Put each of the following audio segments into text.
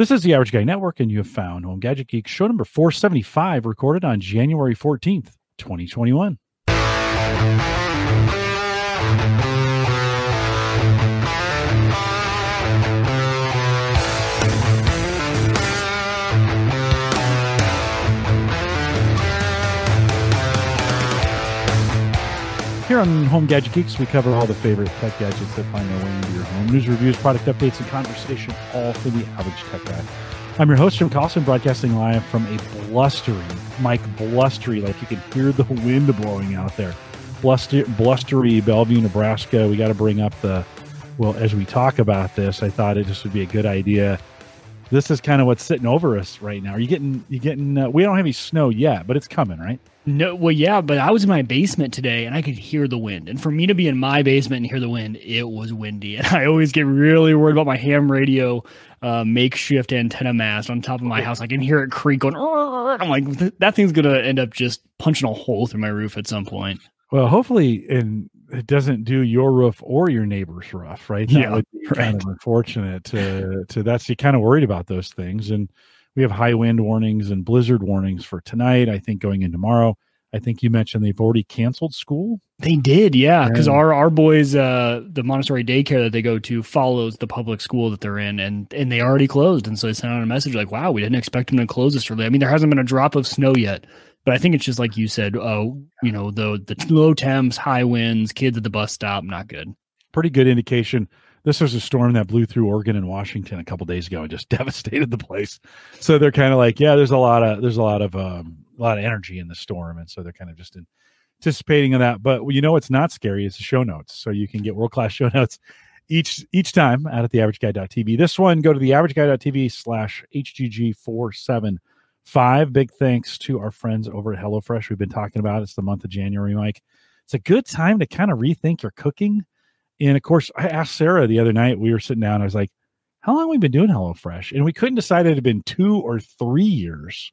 This is the Average Guy Network, and you have found Home Gadget Geek show number 475, recorded on January 14th, 2021. On Home Gadget Geeks, we cover all the favorite tech gadgets that find their way into your home. News, reviews, product updates, and conversation, all for the average tech guy. I'm your host, Jim Collison, broadcasting live from a blustery, Mike blustery, like you can hear the wind blowing out there. Bluster, blustery Bellevue, Nebraska. We got to bring up the, well, as we talk about this, I thought it just would be a good idea. This is kind of what's sitting over us right now. Are you getting, you getting, uh, we don't have any snow yet, but it's coming, right? No, well, yeah, but I was in my basement today and I could hear the wind. And for me to be in my basement and hear the wind, it was windy. And I always get really worried about my ham radio uh, makeshift antenna mast on top of my house. I can hear it creak going. I'm like, that thing's gonna end up just punching a hole through my roof at some point. Well, hopefully, and it doesn't do your roof or your neighbor's roof, right? That yeah, would be right. kind of unfortunate. To, to that's you kind of worried about those things, and we have high wind warnings and blizzard warnings for tonight. I think going in tomorrow. I think you mentioned they've already canceled school. They did, yeah, because Yeah. our our boys, uh, the Montessori daycare that they go to follows the public school that they're in, and and they already closed. And so they sent out a message like, "Wow, we didn't expect them to close this early." I mean, there hasn't been a drop of snow yet, but I think it's just like you said, Oh, you know, the the low temps, high winds, kids at the bus stop, not good. Pretty good indication. This was a storm that blew through Oregon and Washington a couple days ago and just devastated the place. So they're kind of like, yeah, there's a lot of there's a lot of um, a lot of energy in the storm, and so they're kind of just anticipating of that. But you know, what's not scary. is the show notes, so you can get world class show notes each each time out at theaverageguy.tv. This one, go to theaverageguy.tv slash hgg47 Five, big thanks to our friends over at HelloFresh. We've been talking about it. it's the month of January, Mike. It's a good time to kind of rethink your cooking. And of course, I asked Sarah the other night, we were sitting down, I was like, how long have we been doing HelloFresh? And we couldn't decide it had been two or three years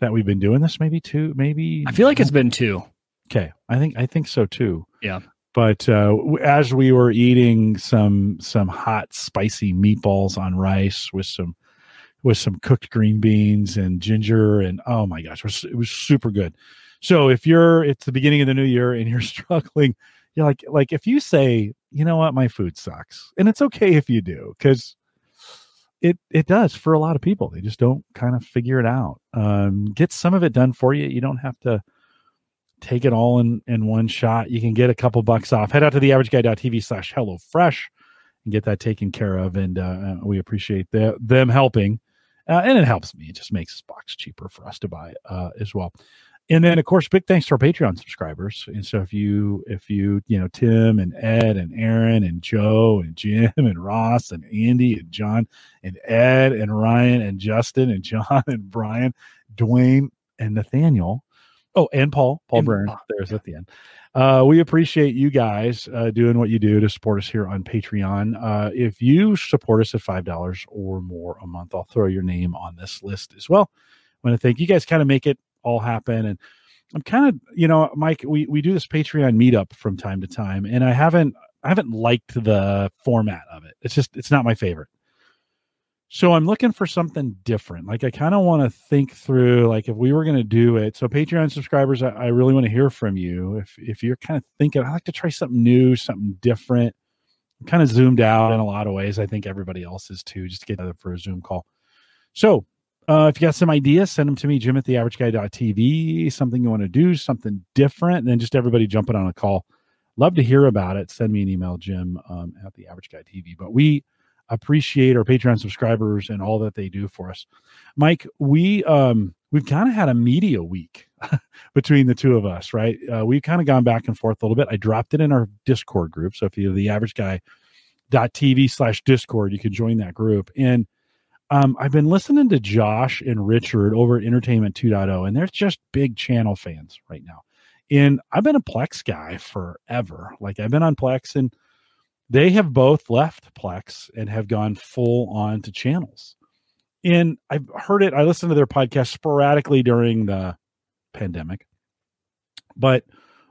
that we've been doing this. Maybe two, maybe I feel like it's been two. Okay. I think I think so too. Yeah. But uh, as we were eating some some hot spicy meatballs on rice with some with some cooked green beans and ginger and oh my gosh, it was, it was super good. So if you're it's the beginning of the new year and you're struggling, you're like like if you say you know what? My food sucks. And it's okay if you do because it it does for a lot of people. They just don't kind of figure it out. Um, get some of it done for you. You don't have to take it all in in one shot. You can get a couple bucks off. Head out to the averageguy.tv slash hello fresh and get that taken care of. And uh, we appreciate the, them helping uh, and it helps me. It just makes this box cheaper for us to buy uh, as well. And then of course big thanks to our patreon subscribers. And so if you if you you know tim and ed and aaron and joe and jim and ross and andy and john and ed and ryan and justin and john and brian dwayne and nathaniel oh and paul paul And Byrne, there's at the end. Uh, we appreciate you guys uh, doing what you do to support us here on patreon. Uh, if you support us at five dollars or more a month i'll throw your name on this list as well. I want to thank you guys kind of make it all happen. And i'm kind of you know mike we, we do this patreon meetup from time to time and i haven't i haven't liked the format of it. It's just it's not my favorite so i'm looking for something different like i kind of want to think through like if we were going to do it so patreon subscribers I, I really want to hear from you if if you're kind of thinking i like to try something new something different kind of zoomed out in a lot of ways i think everybody else is too just to get together for a zoom call so uh, if you got some ideas, send them to me, Jim at the averageguy.tv. Something you want to do, something different, and then just everybody jumping on a call. Love to hear about it. Send me an email, Jim um, at the average guy TV. But we appreciate our Patreon subscribers and all that they do for us. Mike, we um we've kind of had a media week between the two of us, right? Uh, we've kind of gone back and forth a little bit. I dropped it in our Discord group. So if you're the average guy dot TV slash Discord, you can join that group. And um, I've been listening to Josh and Richard over at Entertainment 2.0, and they're just big channel fans right now. And I've been a Plex guy forever. Like I've been on Plex, and they have both left Plex and have gone full on to channels. And I've heard it. I listened to their podcast sporadically during the pandemic, but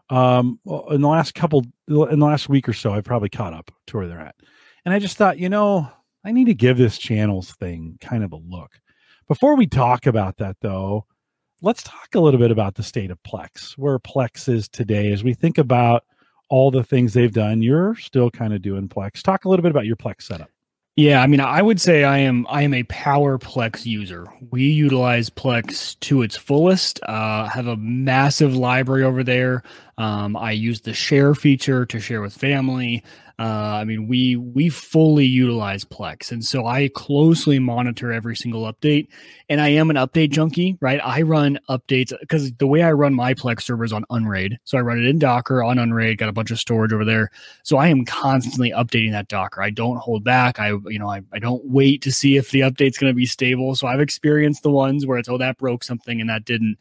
um, in the last couple, in the last week or so, I've probably caught up to where they're at. And I just thought, you know, I need to give this channels thing kind of a look. Before we talk about that, though, let's talk a little bit about the state of Plex, where Plex is today as we think about all the things they've done. You're still kind of doing Plex. Talk a little bit about your Plex setup. Yeah, I mean, I would say I am I am a power Plex user. We utilize Plex to its fullest. Uh, have a massive library over there. Um, I use the share feature to share with family. Uh, I mean, we we fully utilize Plex, and so I closely monitor every single update. And I am an update junkie, right? I run updates because the way I run my Plex server is on Unraid, so I run it in Docker on Unraid. Got a bunch of storage over there, so I am constantly updating that Docker. I don't hold back. I you know I, I don't wait to see if the update's going to be stable. So I've experienced the ones where it's oh that broke something and that didn't.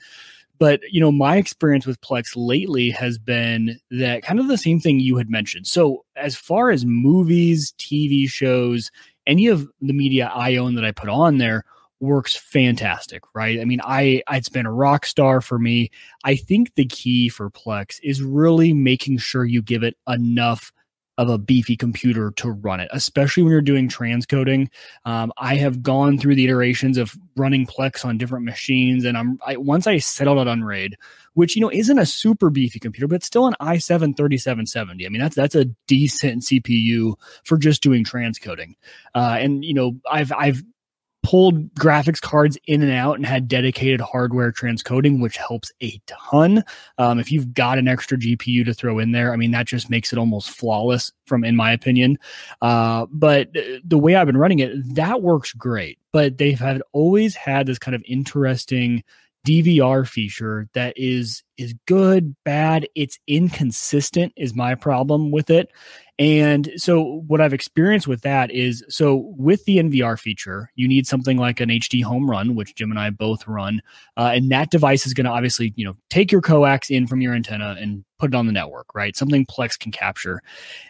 But you know, my experience with Plex lately has been that kind of the same thing you had mentioned. So as far as movies, TV shows, any of the media I own that I put on there works fantastic, right? I mean, I it's been a rock star for me. I think the key for Plex is really making sure you give it enough of a beefy computer to run it, especially when you're doing transcoding. Um, I have gone through the iterations of running Plex on different machines, and I'm I, once I settled on Unraid, which you know isn't a super beefy computer, but it's still an i7 3770. I mean that's that's a decent CPU for just doing transcoding. Uh, and you know I've I've pulled graphics cards in and out and had dedicated hardware transcoding, which helps a ton. Um, if you've got an extra GPU to throw in there, I mean, that just makes it almost flawless from, in my opinion. Uh, but the way I've been running it, that works great. But they've had always had this kind of interesting DVR feature that is is good, bad, it's inconsistent is my problem with it. And so what I've experienced with that is so with the DVR feature, you need something like an HDHomeRun, which Jim and I both run. Uh, and that device is going to obviously, you know, take your coax in from your antenna and put it on the network, right? Something Plex can capture.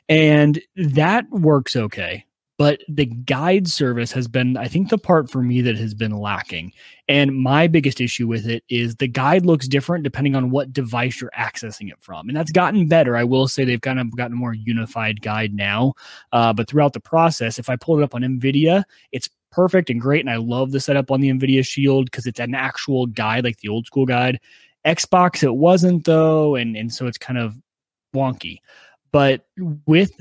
And that works okay but the guide service has been i think the part for me that has been lacking. And my biggest issue with it is the guide looks different depending on what device you're accessing it from. And that's gotten better. I will say they've kind of gotten a more unified guide now. Uh, but throughout the process if i pull it up on nvidia it's perfect and great. And i love the setup on the nvidia shield because it's an actual guide like the old school guide. Xbox it wasn't though and and so it's kind of wonky. But with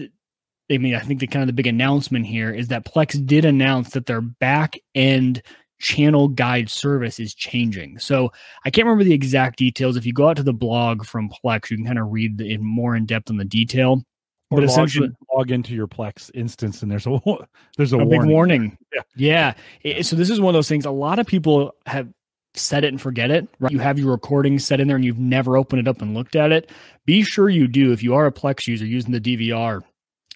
I mean, I think the kind of the big announcement here is that Plex did announce that their back end channel guide service is changing. So I can't remember the exact details. If you go out to the blog from Plex, you can kind of read in more in depth on the detail. Or but essentially, in, log into your Plex instance, and there's a there's a, a warning. big warning. Yeah, yeah. It, so this is one of those things. A lot of people have set it and forget it. Right? You have your recording set in there, and you've never opened it up and looked at it. Be sure you do. If you are a Plex user using the DVR,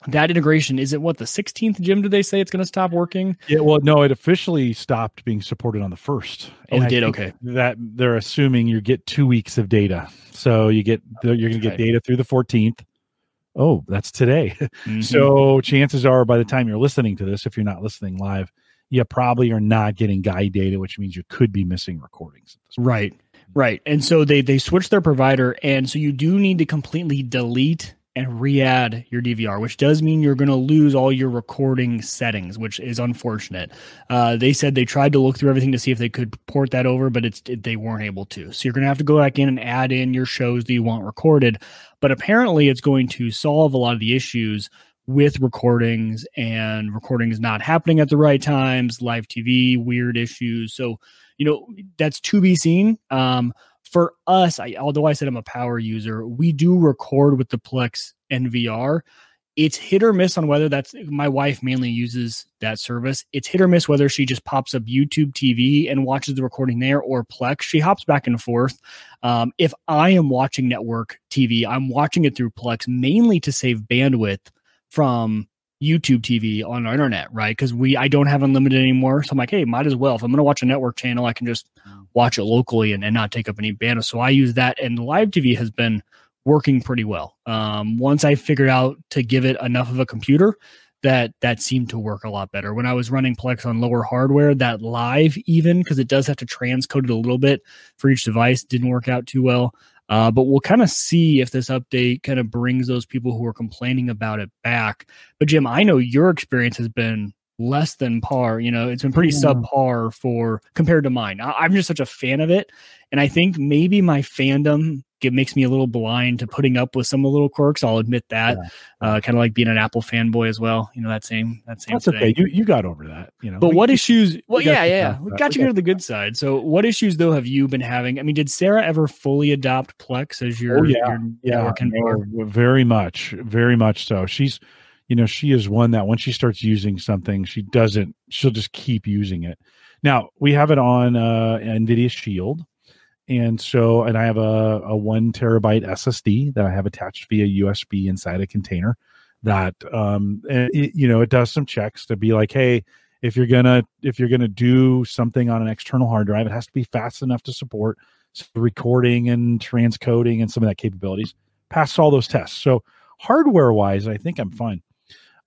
that integration is it what the 16th Jim did they say it's going to stop working? Yeah well no it officially stopped being supported on the first. Oh it did? okay. that they're assuming you get two weeks of data. So you get you're going to get data through the 14th oh that's today. Mm-hmm. so chances are by the time you're listening to this if you're not listening live you probably are not getting guide data which means you could be missing recordings right. Right. And so they they switch their provider and so you do need to completely delete and re-add your DVR, which does mean you're going to lose all your recording settings, which is unfortunate. Uh, they said they tried to look through everything to see if they could port that over, but it's it, they weren't able to. So you're going to have to go back in and add in your shows that you want recorded. But apparently, it's going to solve a lot of the issues with recordings and recordings not happening at the right times, live TV, weird issues. So you know that's to be seen. Um, for us, I, although I said I'm a power user, we do record with the Plex DVR. It's hit or miss on whether that's my wife mainly uses that service. It's hit or miss whether she just pops up YouTube TV and watches the recording there or Plex. She hops back and forth. Um, if I am watching network TV, I'm watching it through Plex mainly to save bandwidth from YouTube TV on our internet, right? Because we I don't have unlimited anymore. So I'm like, hey, might as well. If I'm gonna watch a network channel, I can just mm. watch it locally and, and not take up any bandwidth. So I use that and live TV has been working pretty well. Um, once I figured out to give it enough of a computer, that that seemed to work a lot better. When I was running Plex on lower hardware, that live even because it does have to transcode it a little bit for each device didn't work out too well. Uh, but we'll kind of see if this update kind of brings those people who are complaining about it back. But Jim, I know your experience has been less than par. You know, it's been pretty Yeah. subpar for compared to mine. I, I'm just such a fan of it, and I think maybe my fandom it makes me a little blind to putting up with some of the little quirks. I'll admit that. Uh, kind of like being an Apple fanboy as well. You know that same that same That's thing. okay. You you got over that. You know. But We- what issues? Well, we yeah, yeah, we got We you got to the good side. So, what issues though have you been having? I mean, did Sarah ever fully adopt Plex as your, Oh, yeah. your yeah, network and no, very much, very much so. She's, you know, she is one that when she starts using something, she doesn't. She'll just keep using it. Now we have it on uh, NVIDIA Shield, and so and I have a, a one terabyte SSD that I have attached via USB inside a container. That um, it, you know, it does some checks to be like, hey, if you're gonna if you're gonna do something on an external hard drive, it has to be fast enough to support recording and transcoding and some of that capabilities. Pass all those tests. So hardware wise, I think I'm fine.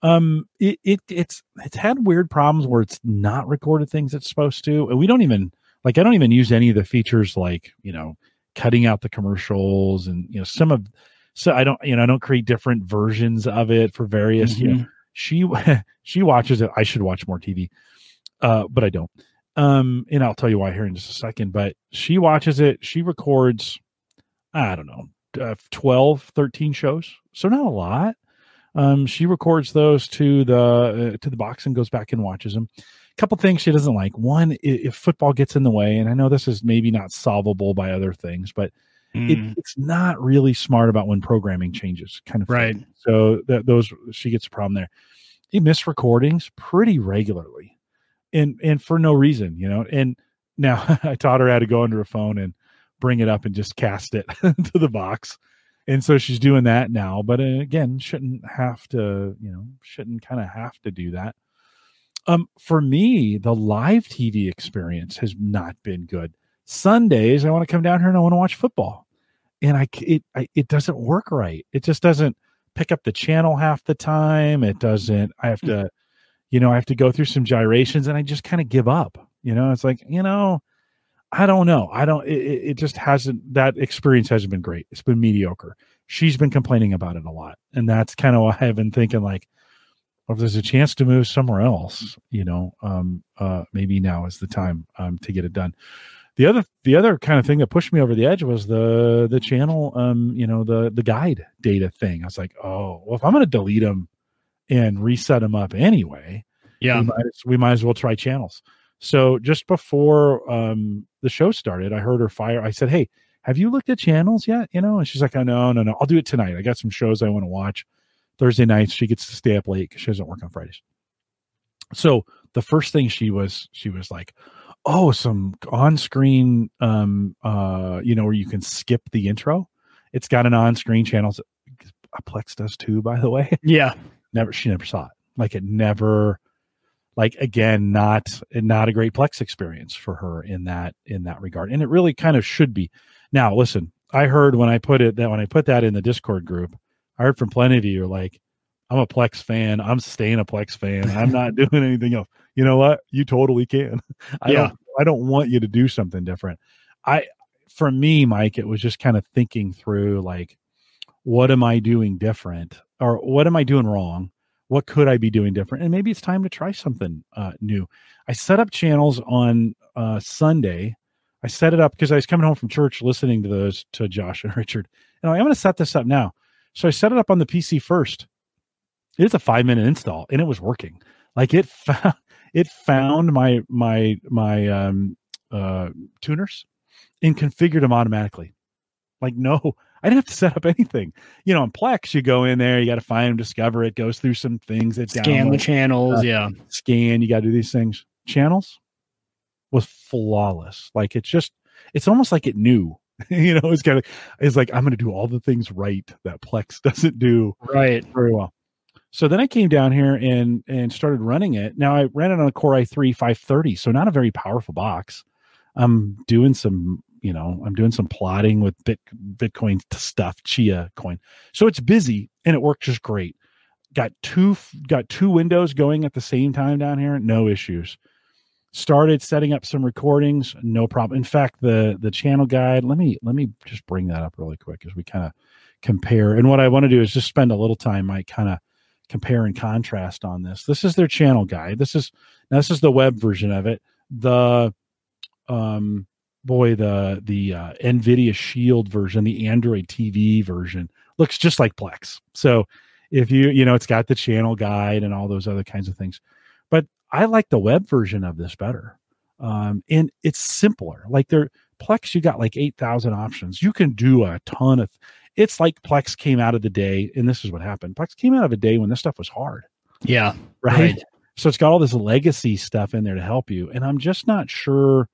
Um, it, it it's it's had weird problems where it's not recorded things it's supposed to, and we don't even like I don't even use any of the features like you know cutting out the commercials and you know some of so I don't you know I don't create different versions of it for various you know Mhm. she she watches it. I should watch more tv uh but i don't. Um and i'll tell you why here in just a second but she watches it she records i don't know uh, 12 13 shows so not a lot um she records those to the uh, to the box and goes back and watches them a couple things she doesn't like. One if football gets in the way and i know this is maybe not solvable by other things but Mm, it, it's not really smart about when programming changes kind of thing. Right. so that those she gets a problem there. He missed recordings pretty regularly and and for no reason you know and now i taught her how to go under a phone and bring it up and just cast it to the box and so she's doing that now but uh, again shouldn't have to you know shouldn't kind of have to do that. Um for me the live tv experience has not been good. Sundays i want to come down here and i want to watch football and i it I, it doesn't work right. It just doesn't pick up the channel half the time. It doesn't i have to you know i have to go through some gyrations and i just kind of give up you know? It's like you know i don't know. I don't it, it just hasn't that experience hasn't been great. It's been mediocre. She's been complaining about it a lot. And that's kind of why i've been thinking like well, if there's a chance to move somewhere else you know um uh maybe now is the time um to get it done. The other the other kind of thing that pushed me over the edge was the the channel um you know the the guide data thing. I was like oh well if i'm going to delete them and reset them up anyway yeah. we might, we might as well try channels. So just before um the show started i heard her fire i said hey have you looked at channels yet? You know and she's like oh no no no i'll do it tonight i got some shows i want to watch. Thursday nights she gets to stay up late because she doesn't work on fridays. So the first thing she was she was like oh some on-screen um uh you know where you can skip the intro? It's got an on-screen channel. Plex does too by the way. Yeah. never she never saw it. Like it never like again not not a great plex experience for her in that in that regard and it really kind of should be. Now listen i heard when i put it that when i put that in the discord group i heard from plenty of you like i'm a plex fan. I'm staying a plex fan. I'm not doing anything else. You know what? You totally can. I Yeah. don't i don't want you to do something different. I for me mike it was just kind of thinking through like what am i doing different or what am i doing wrong what could I be doing different? And maybe it's time to try something uh, new. I set up channels on uh, Sunday. I set it up because I was coming home from church listening to those to Josh and Richard. And I'm going to set this up now. So I set it up on the PC first. It's a five minute install, and it was working. Like it it found my my my um, uh, tuners and configured them automatically. Like no, I didn't have to set up anything. You know, on Plex, you go in there, you got to find them, discover it, goes through some things. It Scan the channels. uh, yeah. scan. You got to do these things. Channels was flawless. Like it's just, it's almost like it knew. you know, it's kind of, it's like I'm going to do all the things right that Plex doesn't do Right. very well. So then I came down here and and started running it. Now I ran it on a Core i3 530, so not a very powerful box. I'm doing some, you know, I'm doing some plotting with Bit, Bitcoin stuff, Chia coin. So it's busy and it works just great. Got two got two windows going at the same time down here, no issues. Started setting up some recordings, no problem. In fact, the the channel guide, let me let me just bring that up really quick as we kind of compare. And what I want to do is just spend a little time, Mike, kind of compare and contrast on this. This is their channel guide. This is this is the web version of it. The um boy the the uh, Nvidia Shield version, the Android TV version looks just like Plex. So if you you know it's got the channel guide and all those other kinds of things. But I like the web version of this better. Um and it's simpler. Like there Plex you got like 8,000 options. You can do a ton of it's like Plex came out of the day, and this is what happened. Plex came out of a day when this stuff was hard. Yeah. Right? right. So it's got all this legacy stuff in there to help you. And I'm just not sure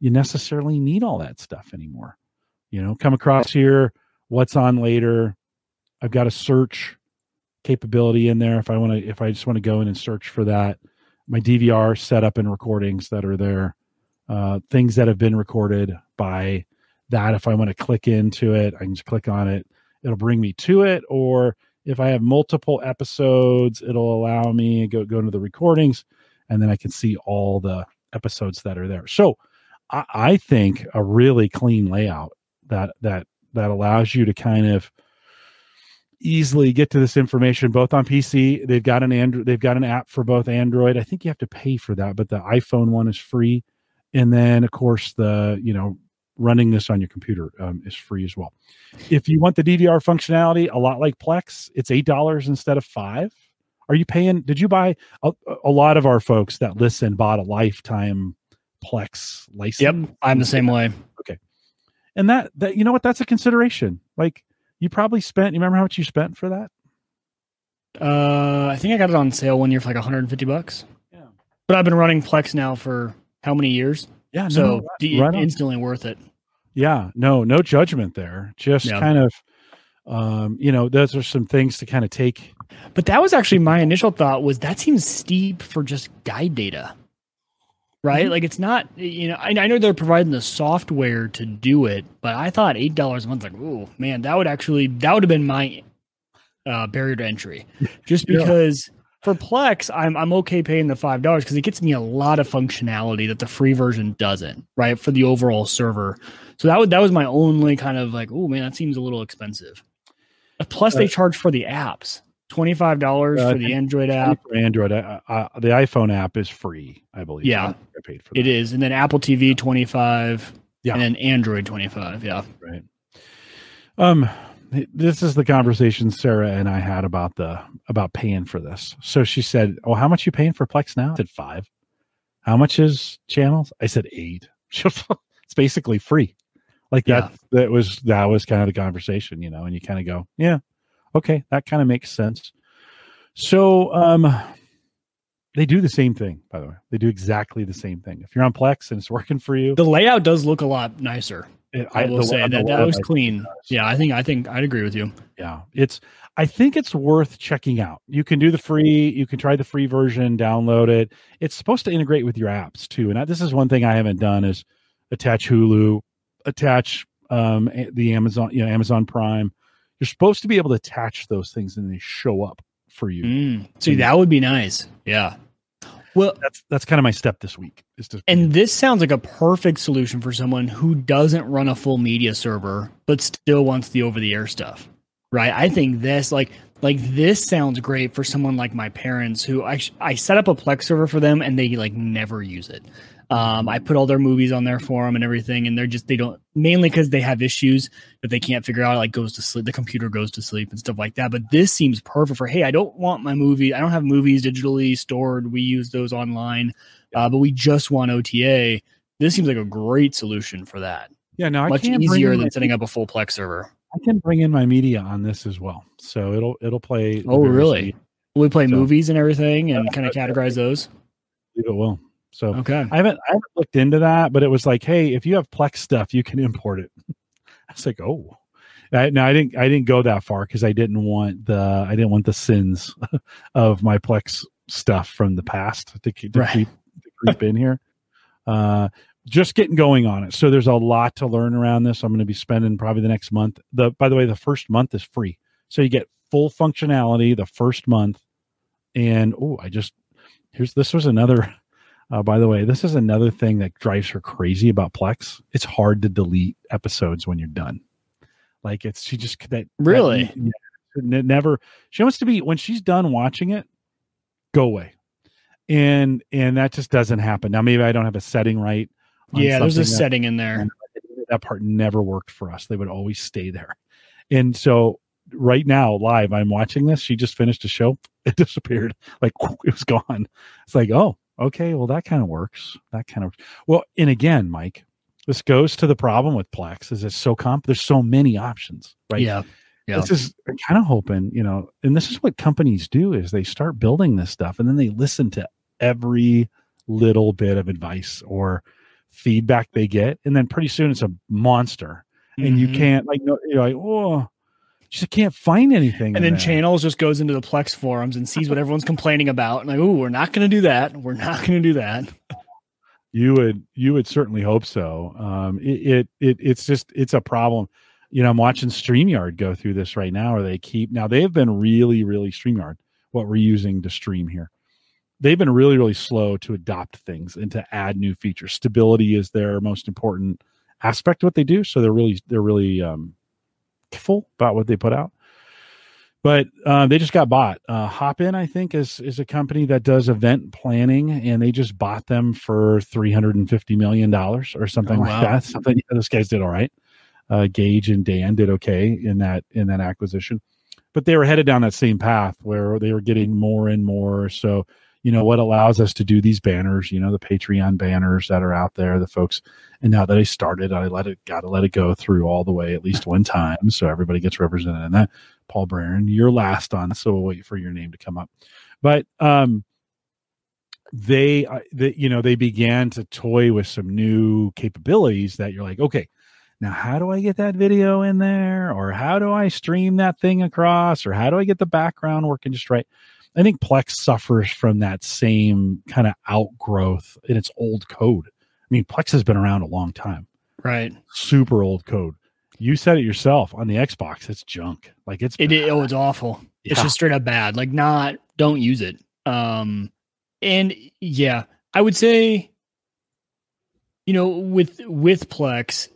you necessarily need all that stuff anymore. You know, come across here, what's on later. I've got a search capability in there if I want to if I just want to go in and search for that. My DVR setup and recordings that are there. Uh, things that have been recorded by that if I want to click into it, I can just click on it. It'll bring me to it. Or if I have multiple episodes, it'll allow me go go into the recordings, and then I can see all the episodes that are there. So I, think a really clean layout that that that allows you to kind of easily get to this information both on PC. They've got an Android, they've got an app for both Android. I think you have to pay for that, but the iPhone one is free. And then of course the, you know, running this on your computer um, is free as well. If you want the DVR functionality, a lot like Plex, it's eight dollars instead of five. Are you paying? Did you buy a, a, lot of our folks that listen bought a lifetime Plex license? Yep, I'm the same way. Okay, and that that you know what that's a consideration. Like you probably spent. You remember how much you spent for that? Uh, I think I got it on sale one year for like 150 bucks. Yeah, but I've been running Plex now for how many years? Yeah. So no, right instantly worth it. Yeah. No, no judgment there. Just yeah. kind of, um, you know, those are some things to kind of take. But that was actually my initial thought was that seems steep for just guide data. Right? Mm-hmm. Like it's not, you know, I, I, know they're providing the software to do it, but I thought eight dollars a month, like, oh man, that would actually that would have been my uh, barrier to entry. Just because yeah for Plex, I'm I'm okay paying the five dollars because it gets me a lot of functionality that the free version doesn't, right? For the overall server. So that would that was my only kind of like, oh man, that seems a little expensive. Plus, they charge for the apps. Twenty five dollars uh, for the Android app. For Android, the iPhone app is free, I believe. Yeah, I paid for that. it is, and then Apple TV twenty five. Yeah, and then Android twenty five. Yeah, right. Um, this is the conversation Sarah and I had about the about paying for this. So she said, "Oh, how much you paying for Plex now?" I said five. How much is channels? I said eight. it's basically free. Like that. Yeah. That was that was kind of the conversation, you know. And you kind of go, "Yeah, okay, that kind of makes sense." So, um, they do the same thing, by the way. They do exactly the same thing. If you're on Plex and it's working for you, the layout does look a lot nicer. I, will the, say that that was clean. Yeah, I think I think I'd agree with you. Yeah, it's. I think it's worth checking out. You can do the free. You can try the free version, download it. It's supposed to integrate with your apps too. And I, this is one thing I haven't done is attach Hulu, attach um, the Amazon, you know, Amazon Prime. You're supposed to be able to attach those things and they show up for you. Mm, see, that would be nice. Yeah. Well, that's that's kind of my step this week. Is to and this sounds like a perfect solution for someone who doesn't run a full media server but still wants the over the air stuff. Right? I think this like like this sounds great for someone like my parents who I I set up a Plex server for them and they like never use it. Um, I put all their movies on there for them and everything, and they're just they don't mainly because they have issues that they can't figure out. Like goes to sleep, the computer goes to sleep and stuff like that. But this seems perfect for hey, I don't want my movie. I don't have movies digitally stored. We use those online, uh, but we just want OTA. This seems like a great solution for that. Yeah, no, I much easier than setting up a full Plex server. I can bring in my media on this as well, so it'll it'll play. Oh, really? Will we play so, movies and everything and kind of categorize those? It will. So okay, I haven't I haven't looked into that, but it was like, hey, if you have Plex stuff, you can import it. I was like, oh, I, no, I didn't I didn't go that far because I didn't want the I didn't want the sins of my Plex stuff from the past to, to, right. creep, to creep in here. Uh, just getting going on it. So there's a lot to learn around this. I'm going to be spending probably the next month. The by the way, the first month is free, so you get full functionality the first month. And oh, I just here's this was another uh, by the way, this is another thing that drives her crazy about Plex. It's hard to delete episodes when you're done. Like it's she just could that really. That, never. She wants to be when she's done watching it, go away, and and that just doesn't happen. Now maybe I don't have a setting right. Yeah, there's a that- setting in there. that part never worked for us. They would always stay there. And so right now, live, I'm watching this. She just finished a show. It disappeared. Like it was gone. It's like, oh, okay. Well, that kind of works. That kind of well, and again, Mike, this goes to the problem with Plex is it's so comp there's so many options, right? Yeah. Yeah. This is I'm kind of hoping, you know, and this is what companies do is they start building this stuff and then they listen to every little bit of advice or feedback they get, and then pretty soon it's a monster, and you Mhm. can't like no, you're like oh, just can't find anything. And then there. Channels just goes into the Plex forums and sees what everyone's complaining about. And like, oh, we're not going to do that. We're not going to do that. You would you would certainly hope so. Um, it, it it it's just it's a problem. You know, I'm watching Streamyard go through this right now, where they keep now they've been really really Streamyard what we're using to stream here. They've been really really slow to adopt things and to add new features. Stability is their most important aspect of what they do, so they're really they're really um, about what they put out. But uh, they just got bought. Uh, Hopin, I think, is is a company that does event planning, and they just bought them for three hundred and fifty million dollars or something Oh, like wow. that. Something those guys did all right. Uh, Gage and Dan did okay in that in that acquisition, but they were headed down that same path where they were getting more and more. So you know what allows us to do these banners, you know, the Patreon banners that are out there, the folks. And now that I started, I let it got to let it go through all the way at least one time, so everybody gets represented in that. Paul Braren, you're last on, so we'll wait for your name to come up. But um, they, uh, the, you know, they began to toy with some new capabilities that you're like, okay, now how do I get that video in there, or how do I stream that thing across, or how do I get the background working just right? I think Plex suffers from that same kind of outgrowth in its old code. I mean, Plex has been around a long time, Right. super old code. You said it yourself on the Xbox, it's junk. Like it's It, it oh, it's awful. It's Yeah. just straight up bad. Like, not, don't use it. Um, and yeah, I would say, you know, with, with Plex,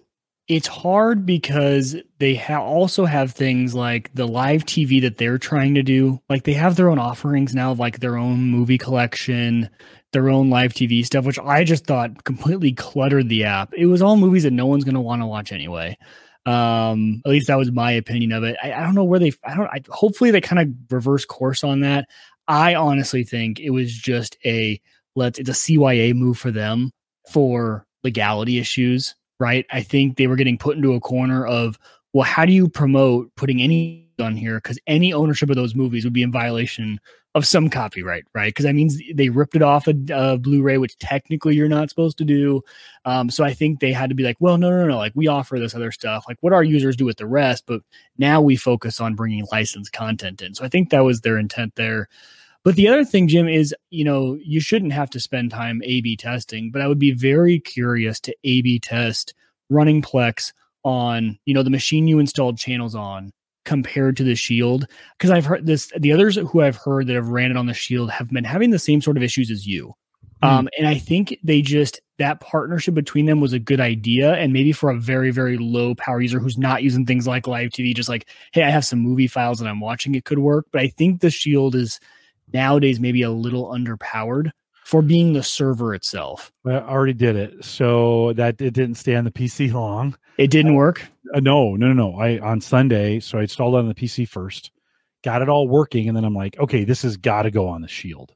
it's hard because they ha- also have things like the live TV that they're trying to do. Like they have their own offerings now, of like their own movie collection, their own live TV stuff, which I just thought completely cluttered the app. It was all movies that no one's going to want to watch anyway. Um, at least that was my opinion of it. I, I don't know where they. I don't. I, hopefully they kind of reverse course on that. I honestly think it was just a let's. It's a CYA move for them for legality issues right? I think they were getting put into a corner of, well, how do you promote putting any on here? Because any ownership of those movies would be in violation of some copyright, right? Because that means they ripped it off a, Blu-ray, which technically you're not supposed to do. Um, so I think they had to be like, well, no, no, no, like we offer this other stuff. Like what our users do with the rest, but now we focus on bringing licensed content in. So I think that was their intent there. But the other thing, Jim, is you know you shouldn't have to spend time A/B testing, but I would be very curious to A/B test running Plex on you know the machine you installed channels on compared to the Shield because I've heard this. The others who I've heard that have ran it on the Shield have been having the same sort of issues as you. Um, and I think they just that partnership between them was a good idea, and maybe for a very very low power user who's not using things like live TV, just like hey, I have some movie files and I'm watching, it could work. But I think the Shield is nowadays maybe a little underpowered for being the server itself. I already did it, so that it didn't stay on the PC long. It didn't work. Uh, no, no, no, no. I on Sunday, so I installed it on the PC first, got it all working, and then I'm like, okay, this has got to go on the Shield.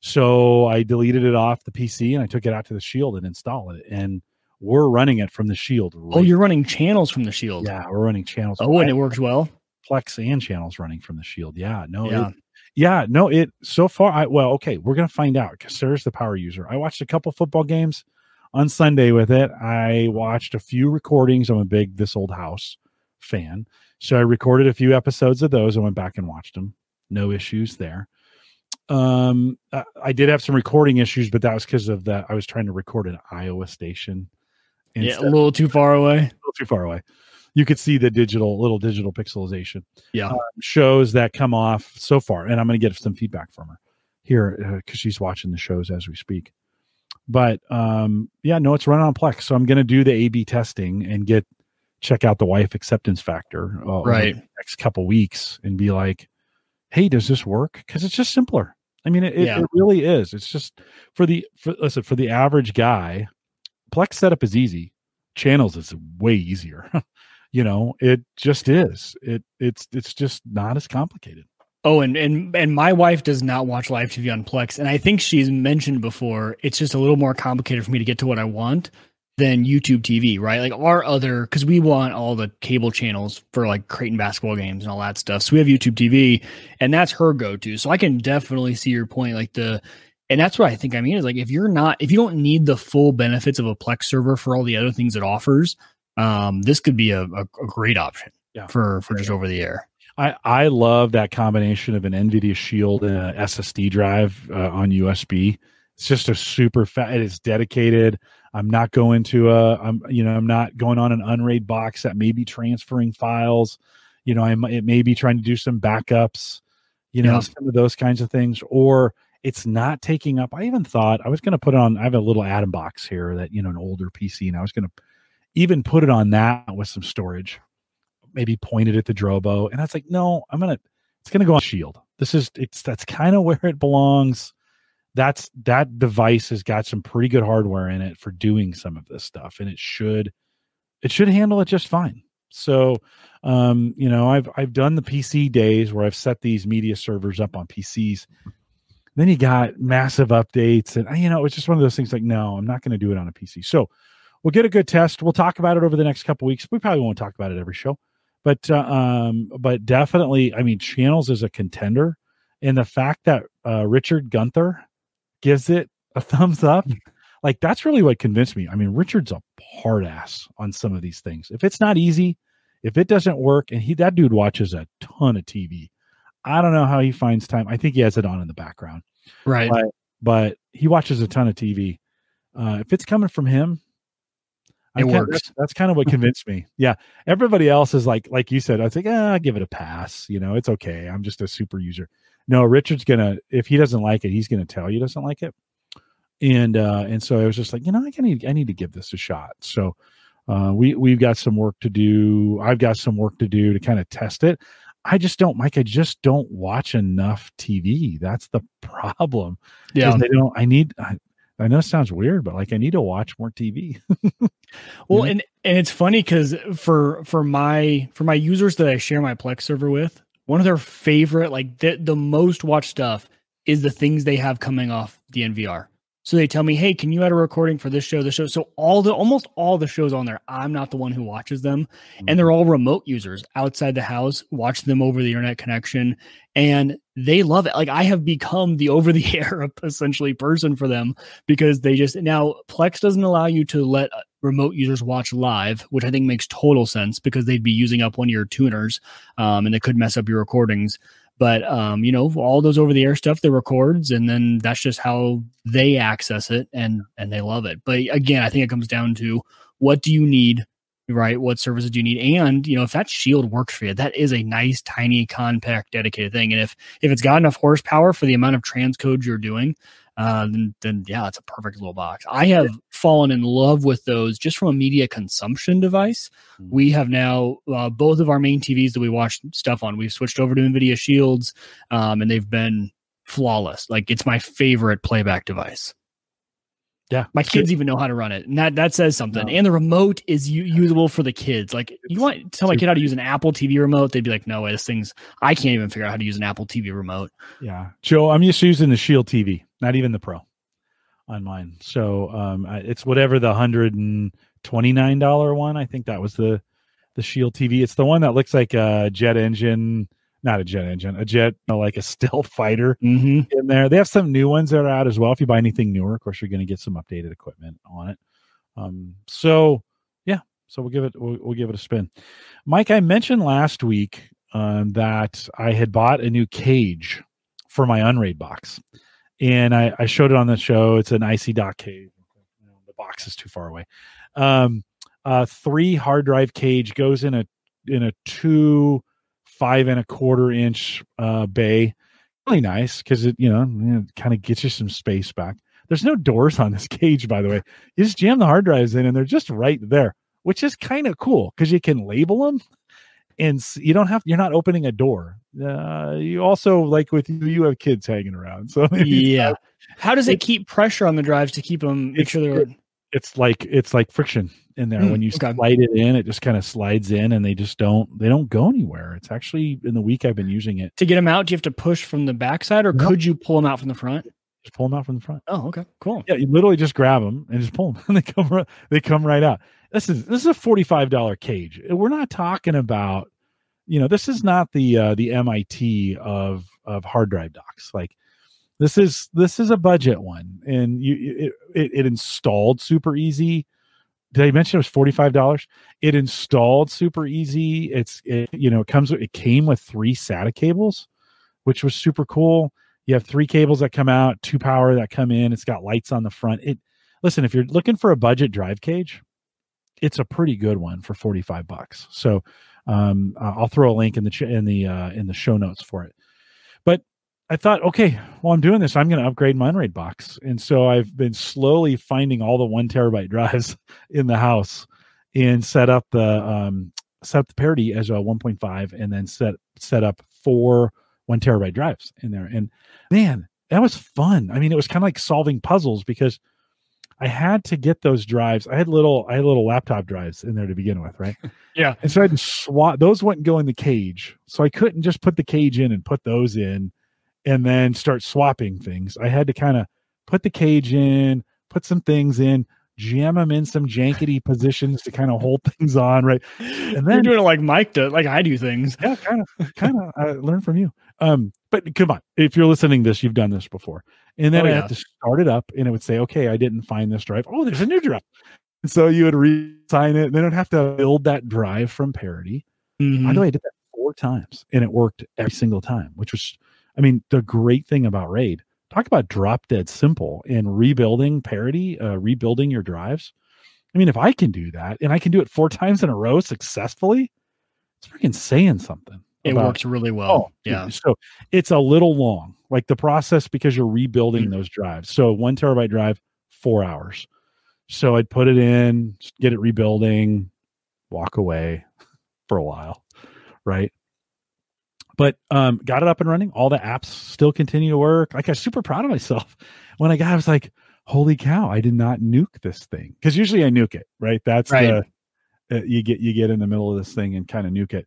So I deleted it off the PC and I took it out to the Shield and installed it, and we're running it from the Shield. Oh, you're running channels from the Shield. yeah, we're running channels. Oh, and it works well. Plex and channels running from the Shield. Yeah, no, Yeah. it, yeah, no. It so far. I well, okay, we're gonna find out because Sarah's the power user. I watched a couple football games on Sunday with it. I watched a few recordings. I'm a big This Old House fan, so I recorded a few episodes of those. I went back and watched them. No issues there. Um, I, I did have some recording issues, but that was because of that. I was trying to record an Iowa station. Yeah, a little too far away. A little too far away. You could see the digital, little digital pixelization. Yeah. Um, shows that come off so far, and I'm going to get some feedback from her here because she's watching the shows as we speak. But um, yeah, no, it's running on Plex, so I'm going to do the A/B testing and get check out the wife acceptance factor uh, right next couple weeks and be like hey does this work because it's just simpler i mean it, yeah. it, really is it's just for the for, listen for the average guy plex setup is easy channels is way easier you know it just is it it's it's just not as complicated Oh, and and and my wife does not watch live TV on Plex, and I think she's mentioned before. It's just a little more complicated for me to get to what I want than YouTube TV, right? Like our other, because we want all the cable channels for like Creighton basketball games and all that stuff. So we have YouTube TV, and that's her go to. So I can definitely see your point. Like the, and that's what I think I mean is like if you're not, if you don't need the full benefits of a Plex server for all the other things it offers, um, this could be a, a, a great option yeah. for for just over the air. I, I love that combination of an NVIDIA Shield and a SSD drive uh, on USB. It's just a super fat. It is dedicated. I'm not going to a. I'm you know I'm not going on an Unraid box that may be transferring files. You know, I'm it may be trying to do some backups. You know, yeah. some of those kinds of things, or it's not taking up. I even thought I was going to put it on. I have a little Atom box here that you know an older PC, and I was going to even put it on that with some storage maybe pointed at the Drobo. And I was like, no, I'm gonna it's gonna go on Shield. This is it's that's kind of where it belongs. That's that device has got some pretty good hardware in it for doing some of this stuff, and it should it should handle it just fine. So um, you know, I've I've done the PC days where I've set these media servers up on PCs. Then you got massive updates, and you know, it's just one of those things like, no, I'm not going to do it on a PC. So we'll get a good test. We'll talk about it over the next couple weeks. We probably won't talk about it every show but uh, um, but definitely, I mean, Channels is a contender, and the fact that uh, Richard Gunther gives it a thumbs up, like that's really what convinced me. I mean, Richard's a hard ass on some of these things. If it's not easy, if it doesn't work, and he that dude watches a ton of TV. I don't know how he finds time. I think he has it on in the background, right? But, but he watches a ton of TV. Uh, if it's coming from him, it works. That's, that's, kind of what convinced me. Yeah. Everybody else is like, like you said, I was like, ah, I'll give it a pass. You know, it's okay. I'm just a super user. No, Richard's gonna, if he doesn't like it, he's gonna tell you doesn't like it. And uh, and so I was just like, you know, I need I need to give this a shot. So uh, we we've got some work to do. I've got some work to do to kind of test it. I just don't, Mike. I just don't watch enough TV. That's the problem. Yeah, they don't. I need. I, I know it sounds weird, but like I need to watch more TV. well, and and it's funny because for for my for my users that I share my Plex server with, one of their favorite, like the the most watched stuff is the things they have coming off DNVR. So they tell me, "Hey, can you add a recording for this show, the show?" So all the almost all the shows on there, I'm not the one who watches them, mm-hmm. and they're all remote users outside the house, watch them over the internet connection, and they love it. Like I have become the over the air essentially person for them because they just now Plex doesn't allow you to let uh, remote users watch live, which I think makes total sense because they'd be using up one of your tuners, um, and it could mess up your recordings. But um, you know, all those over the air stuff that records, and then that's just how they access it and and they love it. But again, I think it comes down to what do you need, right? What services do you need? And you know, if that shield works for you, that is a nice, tiny, compact, dedicated thing. And if if it's got enough horsepower for the amount of transcode you're doing, uh, then, then yeah, it's a perfect little box. I have fallen in love with those just from a media consumption device. Mm-hmm. We have now uh, both of our main TVs that we watch stuff on. We've switched over to NVIDIA Shields, um, and they've been flawless. Like it's my favorite playback device. Yeah, my kids even know how to run it, and that that says something. No. And the remote is u- usable for the kids. Like you want to tell my kid how to use an Apple TV remote, they'd be like, "No way, this thing's I can't even figure out how to use an Apple TV remote." Yeah, Joe, I'm just using the Shield TV, not even the Pro, on mine. So um, it's whatever the hundred and twenty nine dollar one. I think that was the the Shield TV. It's the one that looks like a jet engine not a jet engine, a jet you know, like a stealth fighter mm-hmm. in there. They have some new ones that are out as well. If you buy anything newer, of course, you're going to get some updated equipment on it. Um, so yeah, so we'll give it we'll, we'll, give it a spin. Mike, I mentioned last week um, that I had bought a new cage for my Unraid box, and I, I showed it on the show. It's an icy dock cage. The box is too far away. Um, three hard drive cage goes in a in a two five and a quarter inch uh, bay. Really nice because it, you know, kind of gets you some space back. There's no doors on this cage, by the way. You just jam the hard drives in and they're just right there. which is kind of cool because you can label them and you don't have you're not opening a door. Uh, you also like with you you have kids hanging around so yeah. how does it, keep pressure on the drives to keep them make sure they're it, it's like it's like friction in there. Mm, when you okay. slide it in it just kind of slides in and they just don't they don't go anywhere. It's actually in the week i've been using it to get them out do you have to push from the backside or could you pull them out from the front? Just pull them out from the front. Oh okay. Cool. Yeah you literally just grab them and just pull them and they come they come right out this is this is a $45 cage. We're not talking about you know this is not the uh the mit of of hard drive docks. Like this is this is a budget one and you it, it, it installed super easy. Did i mention it was $45 it installed super easy. It's it, you know it comes it came with three sata cables which was super cool. You have three cables that come out two power that come in. It's got lights on the front. It listen if you're looking for a budget drive cage it's a pretty good one for 45 bucks so um, I'll throw a link in the ch- in the uh, in the show notes for it. But I thought, okay, well, I'm doing this. I'm going to upgrade my Unraid box, and so I've been slowly finding all the one terabyte drives in the house and set up the um, set up the parity as a 1.5, and then set set up four one terabyte drives in there. And man, that was fun. I mean, it was kind of like solving puzzles because I had to get those drives. I had little I had little laptop drives in there to begin with, right? yeah. And so I had to swap those wouldn't go in the cage. So I couldn't just put the cage in and put those in and then start swapping things. I had to kind of put the cage in, put some things in, jam them in some jankety positions to kind of hold things on, right? And then you're doing it like Mike does, like I do things. Yeah, kind of, kind of. I learned from you. Um, but come on, if you're listening to this, you've done this before. And then oh, I yeah. had to start it up and it would say, okay, I didn't find this drive. Oh, there's a new drive. And so you would re-sign it. And then I'd have to build that drive from parity. Mm-hmm. By the way, I did that four times and it worked every single time, which was, I mean, the great thing about RAID, talk about drop dead simple in rebuilding parity, uh, rebuilding your drives. I mean, if I can do that and I can do it four times in a row successfully, it's freaking saying something. It about, works really well. Oh, yeah. So it's a little long, like the process because you're rebuilding mm-hmm. those drives. So one terabyte drive, four hours. So I'd put it in, get it rebuilding, walk away for a while, right? But um, got it up and running. All the apps still continue to work. Like I was super proud of myself when I got. I was like, "Holy cow! I did not nuke this thing." Because usually I nuke it, right? That's right. the uh, you get you get in the middle of this thing and kind of nuke it.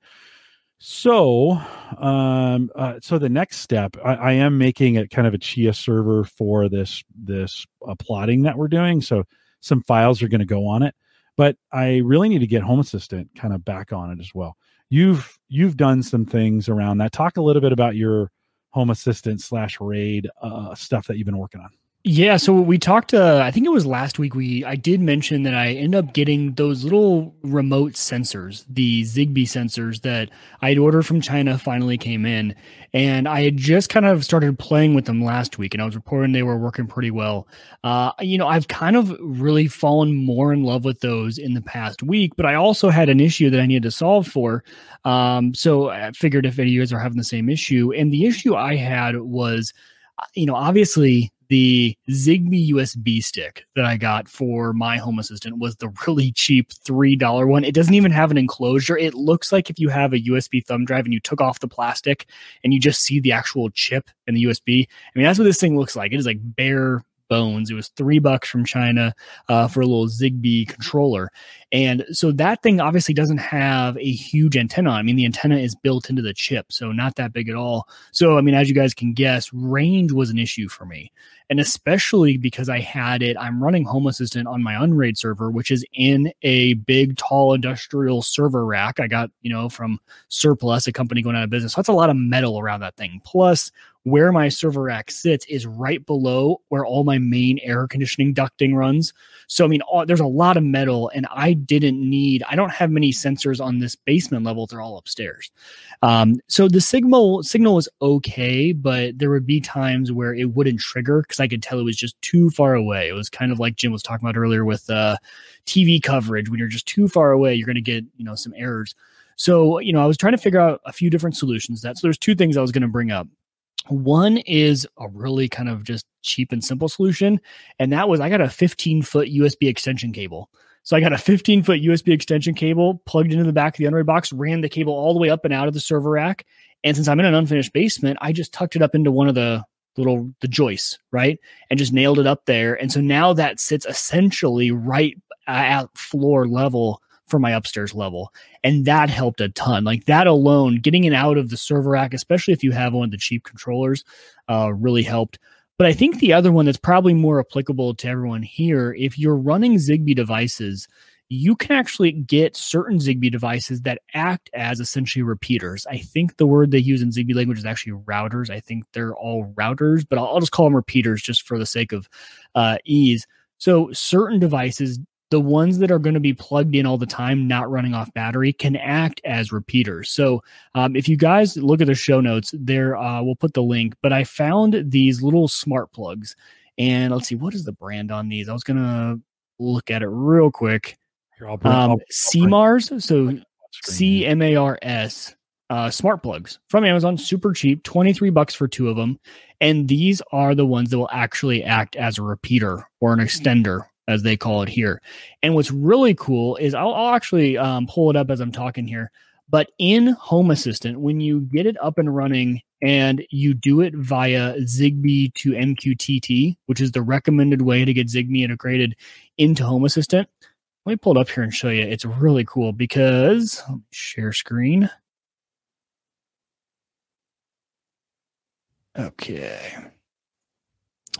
So, um, uh, so the next step, I, I, am making it kind of a Chia server for this this uh, plotting that we're doing. So some files are going to go on it, but I really need to get Home Assistant kind of back on it as well. You've you've done some things around that. Talk a little bit about your Home Assistant slash RAID uh, stuff that you've been working on. Yeah, so we talked. Uh, I think it was last week. We I did mention that I end up getting those little remote sensors, the Zigbee sensors that I had ordered from China. Finally came in, and I had just kind of started playing with them last week, and I was reporting they were working pretty well. Uh, you know, I've kind of really fallen more in love with those in the past week, but I also had an issue that I needed to solve for. Um, so I figured if any of you guys are having the same issue, and the issue I had was, uh, you know, obviously the Zigbee USB stick that I got for my Home Assistant was the really cheap $3 one. It doesn't even have an enclosure. It looks like if you have a USB thumb drive and you took off the plastic and you just see the actual chip and the USB. I mean, that's what this thing looks like. It is like bare bones. It was three bucks from China uh, for a little Zigbee controller. And so that thing obviously doesn't have a huge antenna. I mean, the antenna is built into the chip, so not that big at all. So, I mean, as you guys can guess, range was an issue for me. And especially because I had it, I'm running Home Assistant on my Unraid server, which is in a big, tall industrial server rack I got, you know, from Surplus, a company going out of business. So that's a lot of metal around that thing. Plus, where my server rack sits is right below where all my main air conditioning ducting runs. So, I mean, all, there's a lot of metal, and I didn't need, I don't have many sensors on this basement level. They're all upstairs. Um, so the signal signal was okay, but there would be times where it wouldn't trigger because I could tell it was just too far away. It was kind of like Jim was talking about earlier with uh, TV coverage. When you're just too far away, you're going to get, you know, some errors. So, you know, I was trying to figure out a few different solutions. That so there's two things I was going to bring up. One is a really kind of just cheap and simple solution. And that was I got a 15 foot USB extension cable. So I got a 15 foot USB extension cable plugged into the back of the Unraid box, ran the cable all the way up and out of the server rack. And since I'm in an unfinished basement, I just tucked it up into one of the little the joists, right? And just nailed it up there. And so now that sits essentially right at floor level for my upstairs level. And that helped a ton. Like that alone, getting it out of the server rack, especially if you have one of the cheap controllers, uh, really helped. But I think the other one that's probably more applicable to everyone here, if you're running Zigbee devices, you can actually get certain Zigbee devices that act as essentially repeaters. I think the word they use in Zigbee language is actually routers. I think they're all routers, but I'll, I'll just call them repeaters just for the sake of uh, ease. So certain devices the ones that are going to be plugged in all the time, not running off battery, can act as repeaters. So, um, if you guys look at the show notes, there uh, we'll put the link. But I found these little smart plugs, and let's see what is the brand on these. I was gonna look at it real quick. Here, I'll bring, um, I'll, CMARS, so C M A R S. Uh, smart plugs from Amazon, super cheap, 23 bucks for two of them. And these are the ones that will actually act as a repeater or an extender as they call it here. And what's really cool is I'll, I'll actually um, pull it up as I'm talking here. But in Home Assistant, when you get it up and running and you do it via Zigbee to MQTT, which is the recommended way to get Zigbee integrated into Home Assistant, let me pull it up here and show you. It's really cool because share screen. Okay.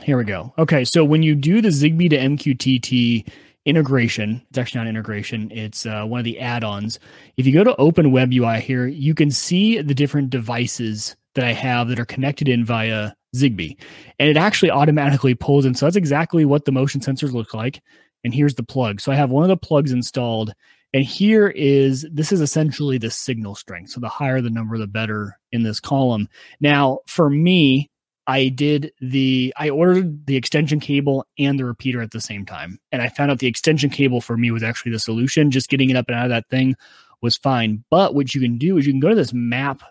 Here we go. Okay, so when you do the Zigbee to MQTT integration, it's actually not integration, it's uh, one of the add ons. If you go to Open Web UI here, you can see the different devices that I have that are connected in via Zigbee. And it actually automatically pulls in. So that's exactly what the motion sensors look like. And here's the plug. So I have one of the plugs installed. And here is this is essentially the signal strength. So the higher the number, the better in this column. Now, for me, I did the I ordered the extension cable and the repeater at the same time. And I found out the extension cable for me was actually the solution. Just getting it up and out of that thing was fine. But what you can do is you can go to this map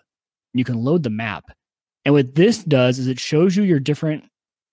you can load the map. And what this does is it shows you your different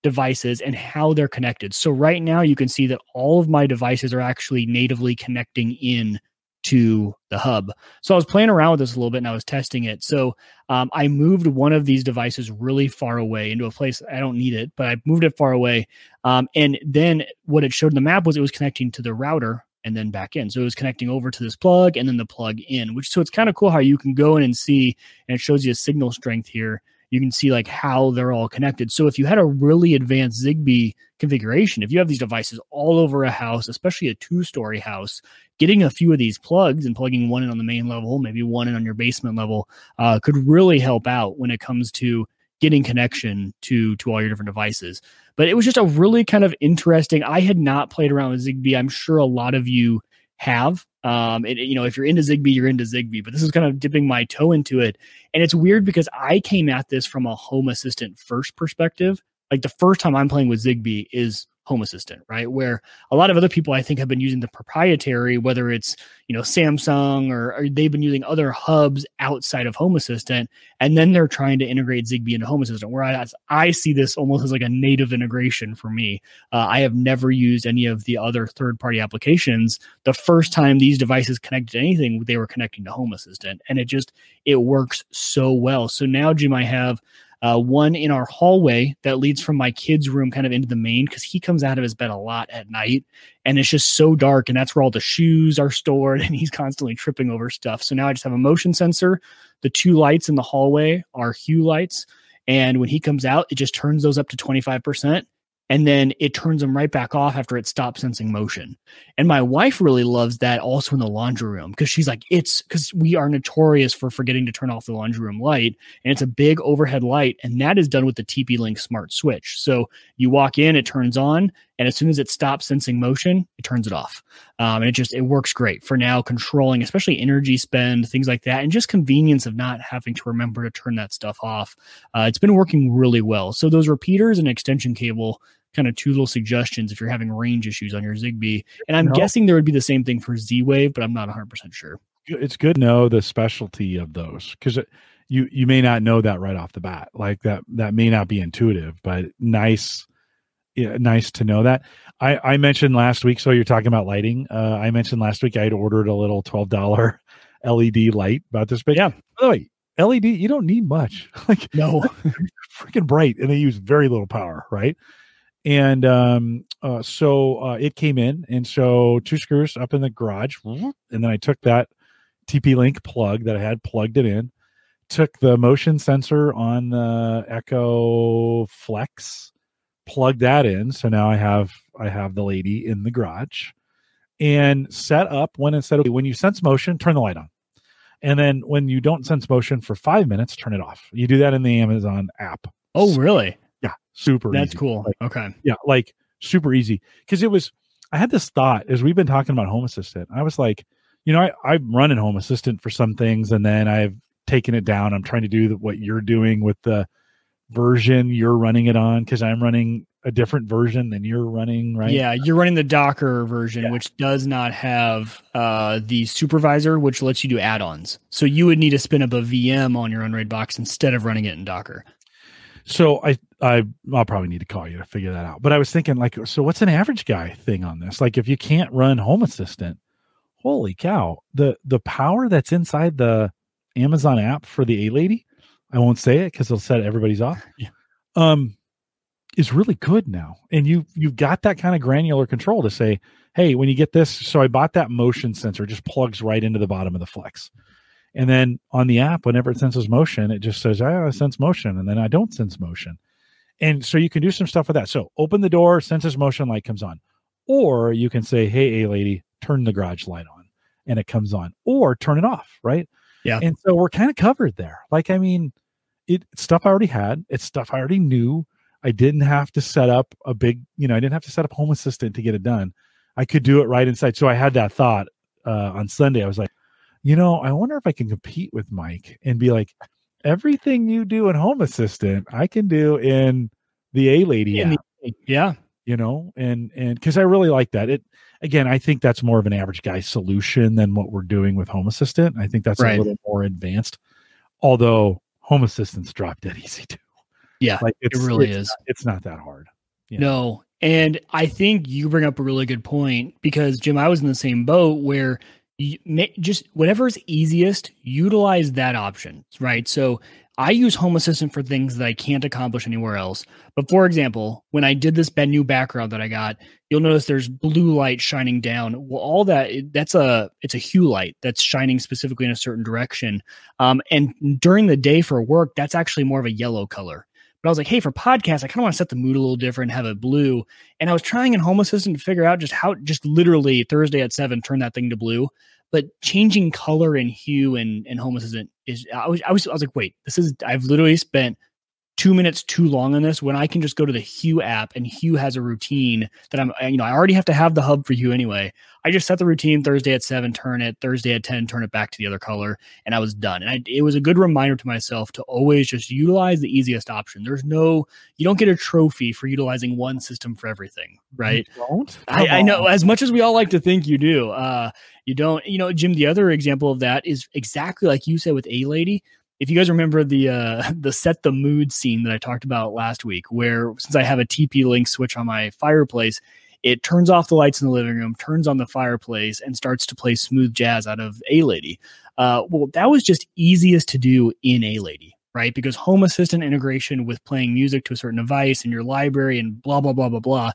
devices and how they're connected. So right now you can see that all of my devices are actually natively connecting in to the hub. So I was playing around with this a little bit and I was testing it. So um, I moved one of these devices really far away into a place I don't need it, but I moved it far away. Um, and then what it showed in the map was it was connecting to the router and then back in. So it was connecting over to this plug and then the plug in, which so it's kind of cool how you can go in and see and it shows you a signal strength here you can see like how they're all connected. So if you had a really advanced Zigbee configuration, if you have these devices all over a house, especially a two-story house, getting a few of these plugs and plugging one in on the main level, maybe one in on your basement level, uh, could really help out when it comes to getting connection to to all your different devices. But it was just a really kind of interesting. I had not played around with Zigbee. I'm sure a lot of you have. Um, it, you know, if you're into Zigbee, you're into Zigbee, but this is kind of dipping my toe into it. And it's weird because I came at this from a home assistant first perspective. Like the first time I'm playing with Zigbee is Home Assistant, right? Where a lot of other people I think have been using the proprietary, whether it's you know Samsung or, or, they've been using other hubs outside of Home Assistant, and then they're trying to integrate Zigbee into Home Assistant. Whereas I see this almost as like a native integration for me. Uh, I have never used any of the other third-party applications. The first time these devices connected to anything, they were connecting to Home Assistant, and it just it works so well. So now, Jim, I have uh, one in our hallway that leads from my kid's room kind of into the main because he comes out of his bed a lot at night and it's just so dark and that's where all the shoes are stored and he's constantly tripping over stuff. So now I just have a motion sensor. The two lights in the hallway are hue lights. And when he comes out, it just turns those up to 25% and then it turns them right back off after it stops sensing motion. And my wife really loves that also in the laundry room because she's like, it's because we are notorious for forgetting to turn off the laundry room light, and it's a big overhead light, and that is done with the TP Link smart switch. So you walk in, it turns on, and as soon as it stops sensing motion, it turns it off. Um, and it just it works great for now, controlling especially energy spend, things like that, and just convenience of not having to remember to turn that stuff off. Uh, it's been working really well. So those repeaters and extension cable kind of two little suggestions if you're having range issues on your Zigbee. And I'm no. guessing there would be the same thing for Z Wave, but I'm not 100% sure. It's good to know the specialty of those because you you may not know that right off the bat. Like that that may not be intuitive, but nice yeah, nice to know that. I, I mentioned last week, so you're talking about lighting. Uh, I mentioned last week I had ordered a little twelve dollar LED light about this big. Yeah. By the way, LED you don't need much. like No. freaking bright, and they use very little power, right? And um, uh, so uh, it came in, and so two screws up in the garage, and then I took that TP Link plug that I had plugged it in, took the motion sensor on the Echo Flex, plugged that in. So now I have I have the lady in the garage, and set up when it said okay, when you sense motion, turn the light on, and then when you don't sense motion for five minutes, turn it off. You do that in the Amazon app. Oh, really? Super. That's easy. cool. Like, okay. yeah, like super easy. Because it was, I had this thought as we've been talking about Home Assistant. I was like, you know, I, I'm running Home Assistant for some things, and then I've taken it down. I'm trying to do the, what you're doing with the version you're running it on because I'm running a different version than you're running, right? Yeah, you're running the Docker version, Yeah. which does not have uh, the supervisor, which lets you do add-ons. So you would need to spin up a VM on your Unraid box instead of running it in Docker. So I, I, I'll probably need to call you to figure that out. But I was thinking, like, so what's an average guy thing on this? Like, if you can't run Home Assistant, holy cow, the the power that's inside the Amazon app for the A Lady, I won't say it because it'll set everybody's off. Yeah. Um, is really good now, and you you've got that kind of granular control to say, hey, when you get this, so I bought that motion sensor, just plugs right into the bottom of the Flex. And then on the app, whenever it senses motion, it just says, I sense motion. And then I don't sense motion. And so you can do some stuff with that. So open the door, senses motion, light comes on. Or you can say, hey, A lady, turn the garage light on and it comes on, or turn it off. Right. Yeah. And so we're kind of covered there. Like, I mean, it it's stuff I already had, it's stuff I already knew. I didn't have to set up a big, you know, I didn't have to set up Home Assistant to get it done. I could do it right inside. So I had that thought uh, on Sunday. I was like, you know, I wonder if I can compete with Mike and be like, everything you do in Home Assistant, I can do in the A Lady yeah. you know, and and because I really like that. It again, I think that's more of an average guy solution than what we're doing with Home Assistant. I think that's Right. a little more advanced, although Home Assistant's drop dead easy too. Yeah. Like it's, really it's is. not- it's not that hard. Yeah. No. And I think you bring up a really good point because Jim, I was in the same boat where just whatever's easiest, utilize that option, right? So I use Home Assistant for things that I can't accomplish anywhere else. But for example, when I did this new background that I got, you'll notice there's blue light shining down. Well, all that that's a it's a hue light that's shining specifically in a certain direction. Um, and during the day for work, that's actually more of a yellow color. But I was like, hey, for podcasts, I kind of want to set the mood a little different, have it blue. And I was trying in Home Assistant to figure out just how, just literally Thursday at seven, turn that thing to blue. But changing color and hue and, and Home Assistant is, I was, I was, I was like, wait, this is, I've literally spent two minutes too long on this when I can just go to the Hue app and Hue has a routine that I'm, you know, I already have to have the hub for Hue anyway. I just set the routine Thursday at seven, turn it Thursday at 10, turn it back to the other color, and I was done. And I, it was a good reminder to myself to always just utilize the easiest option. There's no, you don't get a trophy for utilizing one system for everything, right? You don't? I, I know as much as we all like to think you do, uh, you don't, you know, Jim, the other example of that is exactly like you said with A Lady. If you guys remember the uh, the set the mood scene that I talked about last week, where since I have a TP Link switch on my fireplace, it turns off the lights in the living room, turns on the fireplace, and starts to play smooth jazz out of A Lady. Uh, well, that was just easiest to do in A Lady, right? Because Home Assistant integration with playing music to a certain device in your library and blah blah blah blah blah.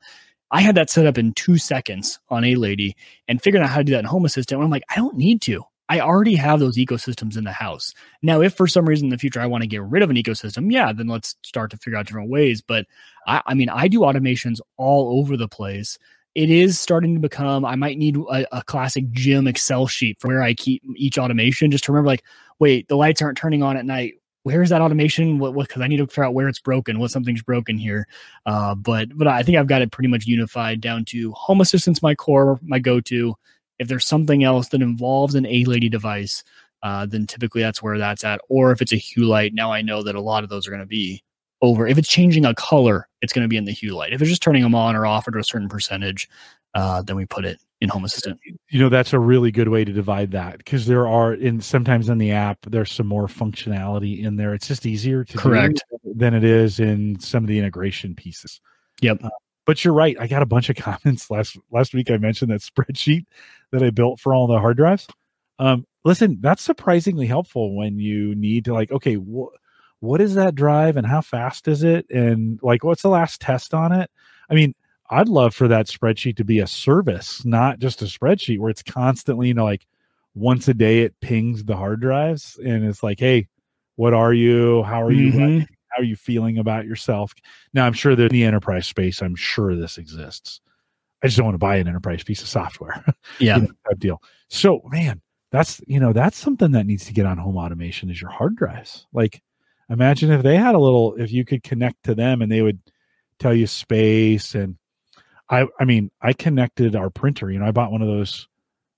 I had that set up in two seconds on A Lady and figuring out how to do that in Home Assistant. I'm like, I don't need to. I already have those ecosystems in the house. Now, if for some reason in the future I want to get rid of an ecosystem, yeah, then let's start to figure out different ways. But I, I mean, I do automations all over the place. It is starting to become, I might need a, a classic Jim Excel sheet for where I keep each automation just to remember, like, wait, the lights aren't turning on at night. Where's that automation? What, what, cause I need to figure out where it's broken, what something's broken here. Uh, but, but I think I've got it pretty much unified down to Home Assistant's my core, my go to. If there's something else that involves an A Lady device, uh, then typically that's where that's at. Or if it's a hue light, now I know that a lot of those are going to be over. If it's changing a color, it's going to be in the hue light. If it's just turning them on or off at a certain percentage, uh, then we put it in Home Assistant. you know that's a really good way to divide that because there are in sometimes in the app there's some more functionality in there it's just easier to do Correct. than it is in some of the integration pieces Yep. Uh, but you're right. I got a bunch of comments last last week. I mentioned that spreadsheet that I built for all the hard drives. Um, listen, that's surprisingly helpful when you need to like, okay, wh- what is that drive and how fast is it, and like, what's the last test on it? I mean, I'd love for that spreadsheet to be a service, not just a spreadsheet where it's constantly, you know, like once a day it pings the hard drives and it's like, hey, what are you? How are you? Mhm. How are you feeling about yourself? Now, I'm sure that in the enterprise space, I'm sure this exists. I just don't want to buy an enterprise piece of software. Yeah. you know, type deal. So, man, that's you know that's something that needs to get on home automation is your hard drives. Like, imagine if they had a little, if you could connect to them and they would tell you space and I I mean I connected our printer. You know, I bought one of those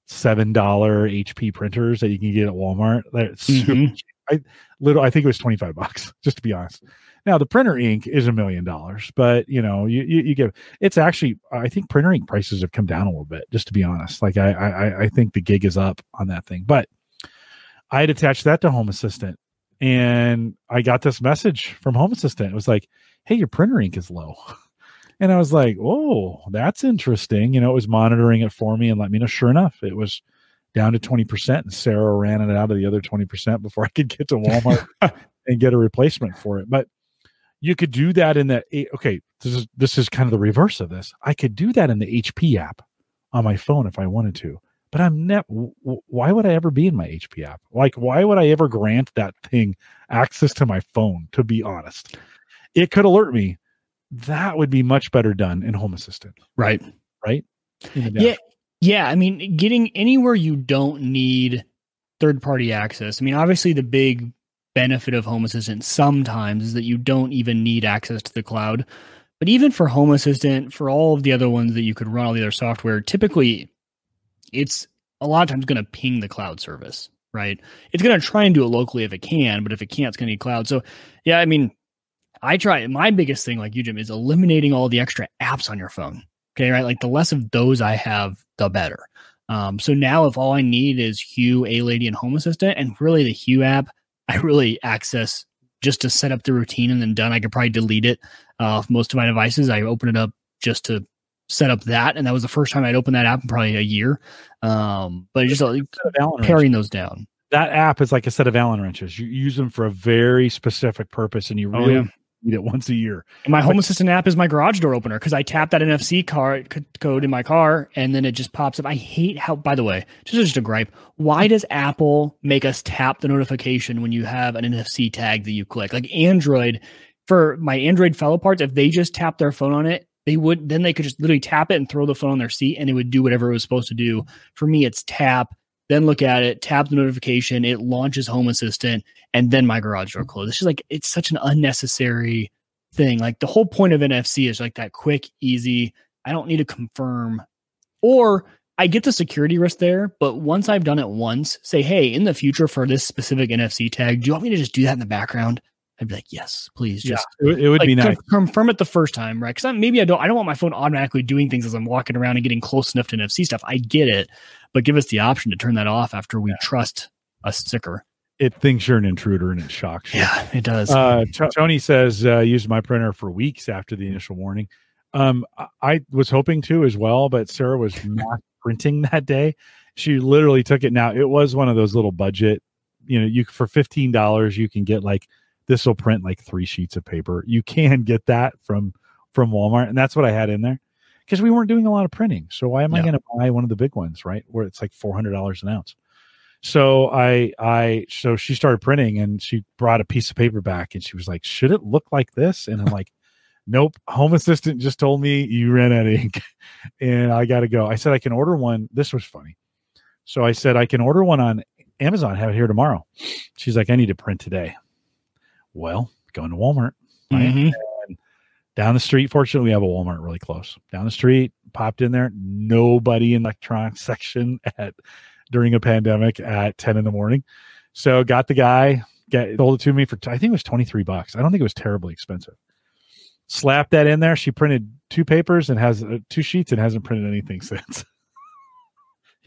seven dollar HP printers that you can get at Walmart. That's super Mhm. cheap. I little I think it was twenty five bucks, just to be honest. Now the printer ink is a million dollars, but you know, you, you you give it's actually I think printer ink prices have come down a little bit, just to be honest. Like I I I think the gig is up on that thing. But I had attached that to Home Assistant and I got this message from Home Assistant. It was like, hey, your printer ink is low. And I was like, oh, that's interesting. You know, it was monitoring it for me and let me know. Sure enough, it was down to 20%. And Sarah ran it out of the other 20% before I could get to Walmart and get a replacement for it. But you could do that in the okay, this is this is kind of the reverse of this. I could do that in the HP app on my phone if I wanted to. But I'm never why would I ever be in my HP app? Like why would I ever grant that thing access to my phone to be honest? It could alert me that would be much better done in Home Assistant, Right. right? Yeah. Yeah. I mean, getting anywhere you don't need third party access. I mean, obviously, the big benefit of Home Assistant sometimes is that you don't even need access to the cloud. But even for Home Assistant, for all of the other ones that you could run all the other software, typically it's a lot of times going to ping the cloud service, right? It's going to try and do it locally if it can, but if it can't, it's going to need cloud. So, yeah, I mean, I try. My biggest thing, like you, Jim, is eliminating all the extra apps on your phone. Okay, right? Like the less of those I have, the better. Um, so now, if all I need is Hue, A Lady, and Home Assistant, and really the Hue app, I really access just to set up the routine and then done. I could probably delete it uh, off most of my devices. I open it up just to set up that, and that was the first time I'd opened that app in probably a year. Um, but just like, paring those down. that app is like a set of Allen wrenches. You use them for a very specific purpose, and you Oh, really yeah. Need it once a year. And my But- home assistant app is my garage door opener because I tap that NFC card c- code in my car and then it just pops up. I hate how. By the way, just just a gripe. Why does Apple make us tap the notification when you have an NFC tag that you click? Like Android, for my Android fellow parts, if they just tap their phone on it, they would then they could just literally tap it and throw the phone on their seat and it would do whatever it was supposed to do. For me, it's tap. Then look at it, tap the notification, it launches Home Assistant, and then my garage door closes. It's just like it's such an unnecessary thing. Like the whole point of NFC is like that quick, easy. I don't need to confirm, or I get the security risk there. But once I've done it once, say, hey, in the future for this specific NFC tag, do you want me to just do that in the background? I'd be like, yes, please, just it, would- it would like, be nice. con- confirm it the first time, right? Because maybe I don't. I don't want my phone automatically doing things as I'm walking around and getting close enough to NFC stuff. I get it, but give us the option to turn that off after we trust a sticker. It thinks you're an intruder and it shocks you. Yeah, it does. Uh, T- Tony says uh, used my printer for weeks after the initial warning. Um, I- I was hoping to as well, but Sarah was not printing that day. She literally took it. Now it was one of those little budget. You know, you for fifteen dollars you can get like this will print like three sheets of paper. You can get that from from Walmart, and that's what I had in there because we weren't doing a lot of printing. So why am I going to buy one of the big ones, right? Where it's like four hundred dollars an ounce. So I I so she started printing and she brought a piece of paper back and she was like, "Should it look like this?" And I'm like, "Nope." Home assistant just told me you ran out of ink, and I got to go. I said I can order one. This was funny. So I said I can order one on Amazon. Have it here tomorrow. She's like, "I need to print today." Well, going to Walmart right? Mhm. down the street. Fortunately, we have a Walmart really close. Down the street, popped in there. Nobody in the electronics section at during a pandemic at ten in the morning. So got the guy, get sold it to me for I think it was twenty three bucks. I don't think it was terribly expensive. Slapped that in there. She printed two papers and has uh, two sheets and hasn't printed anything since.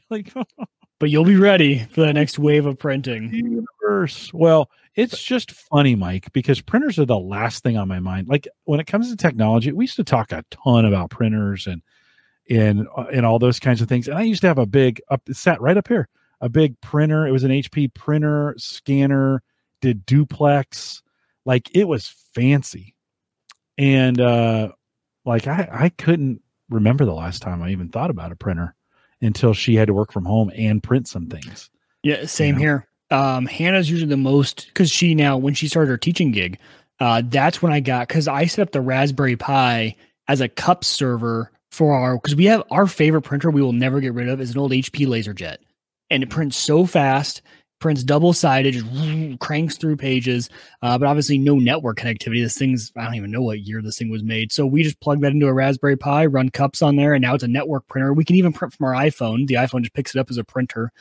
like but you'll be ready for the next wave of printing. Universe. Well, it's just funny, Mike, because printers are the last thing on my mind. Like when it comes to technology, we used to talk a ton about printers and and uh, and all those kinds of things. And I used to have a big up sat right up here, a big printer. It was an HP printer, scanner, did duplex, like it was fancy. And uh like I I couldn't remember the last time I even thought about a printer until she had to work from home and print some things. Yeah, same you know? here. Um, Hannah's usually the most because she now when she started her teaching gig, uh, that's when I got because I set up the Raspberry Pi as a CUPS server for our because we have our favorite printer we will never get rid of is an old HP LaserJet, and it prints so fast prints double sided, cranks through pages, uh, but obviously no network connectivity. This thing's, I don't even know what year this thing was made. So we just plug that into a Raspberry Pi, run CUPS on there, and now it's a network printer. We can even print from our iPhone. The iPhone just picks it up as a printer.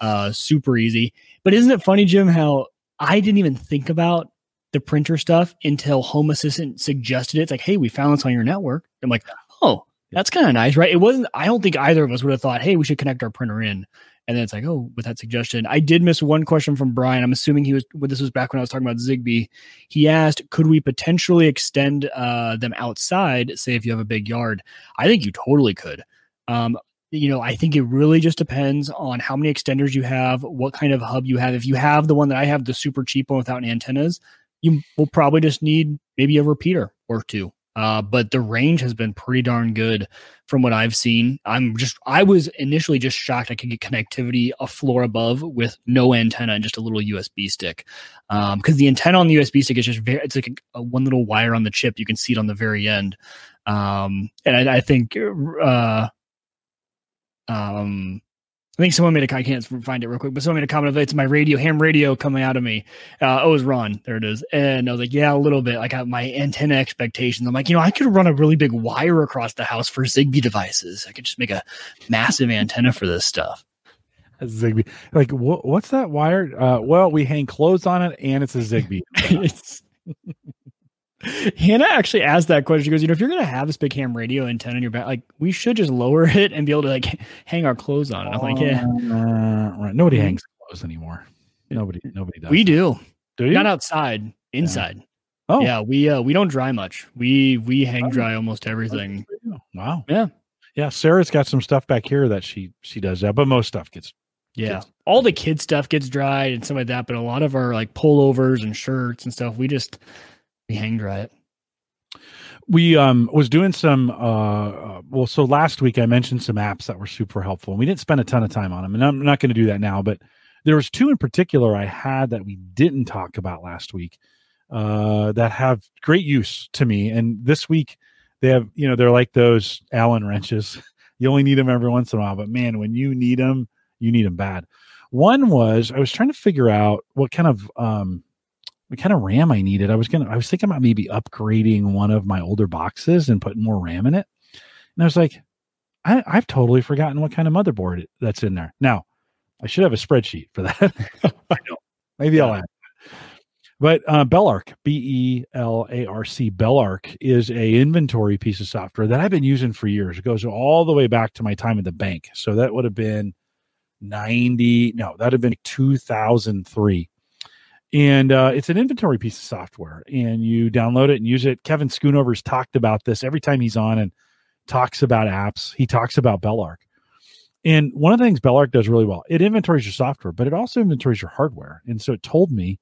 Uh, super easy. But isn't it funny, Jim, how I didn't even think about the printer stuff until Home Assistant suggested it. It's like, hey, we found this on your network. I'm like, oh, that's kind of nice, right? It wasn't, I don't think either of us would have thought, hey, we should connect our printer in. And then it's like, oh, with that suggestion, I did miss one question from Brian. I'm assuming he was. Well, this was back when I was talking about Zigbee. He asked, could we potentially extend uh, them outside? Say if you have a big yard, I think you totally could. Um, you know, I think it really just depends on how many extenders you have, what kind of hub you have. If you have the one that I have, the super cheap one without antennas, you will probably just need maybe a repeater or two. Uh, but the range has been pretty darn good from what I've seen. I'm just, I was initially just shocked I could get connectivity a floor above with no antenna and just a little USB stick. Um, because the antenna on the USB stick is just very, it's like a, a, one little wire on the chip. You can see it on the very end. Um, and I, I think, uh, um, I think someone made a. I can't find it real quick, but someone made a comment of it's my radio, ham radio coming out of me. Uh, oh, it was Ron. There it is. And I was like, yeah, a little bit. Like my antenna expectations. I'm like, you know, I could run a really big wire across the house for Zigbee devices. I could just make a massive antenna for this stuff. Zigbee. Like, wh- what's that wire? Uh, well, we hang clothes on it, and it's a Zigbee. it's Hannah actually asked that question. She goes, you know, if you're going to have this big ham radio antenna in your back, like we should just lower it and be able to like hang our clothes on it. I'm like, yeah. Uh, right. Nobody hangs clothes anymore. Nobody, nobody does. We do. Do you? Not outside, inside. Yeah. Oh, yeah. We uh we don't dry much. We we hang oh. dry almost everything. Wow. Yeah. Yeah. Sarah's got some stuff back here that she she does that, but most stuff gets. Yeah. All the kid stuff gets dried and stuff like that, but a lot of our like pullovers and shirts and stuff, we just we hang dry it. We um was doing some uh, uh well so last week I mentioned some apps that were super helpful and we didn't spend a ton of time on them and I'm not going to do that now but there was two in particular I had that we didn't talk about last week uh that have great use to me and this week they have you know they're like those allen wrenches you only need them every once in a while but man when you need them you need them bad one was I was trying to figure out what kind of um what kind of RAM I needed. I was gonna I was thinking about maybe upgrading one of my older boxes and putting more RAM in it. And I was like, I, have totally forgotten what kind of motherboard that's in there. Now, I should have a spreadsheet for that. I know. Maybe. I'll add. But uh, Belarc, B E L A R C, Belarc is a inventory piece of software that I've been using for years. It goes all the way back to my time at the bank. So that would have been 90, no, that would have been 2003 and uh, it's an inventory piece of software and you download it and use it. Kevin schoonover's talked about this every time he's on and talks about apps. He talks about belarc and one of the things belarc does really well it inventories your software but it also inventories your hardware. And so it told me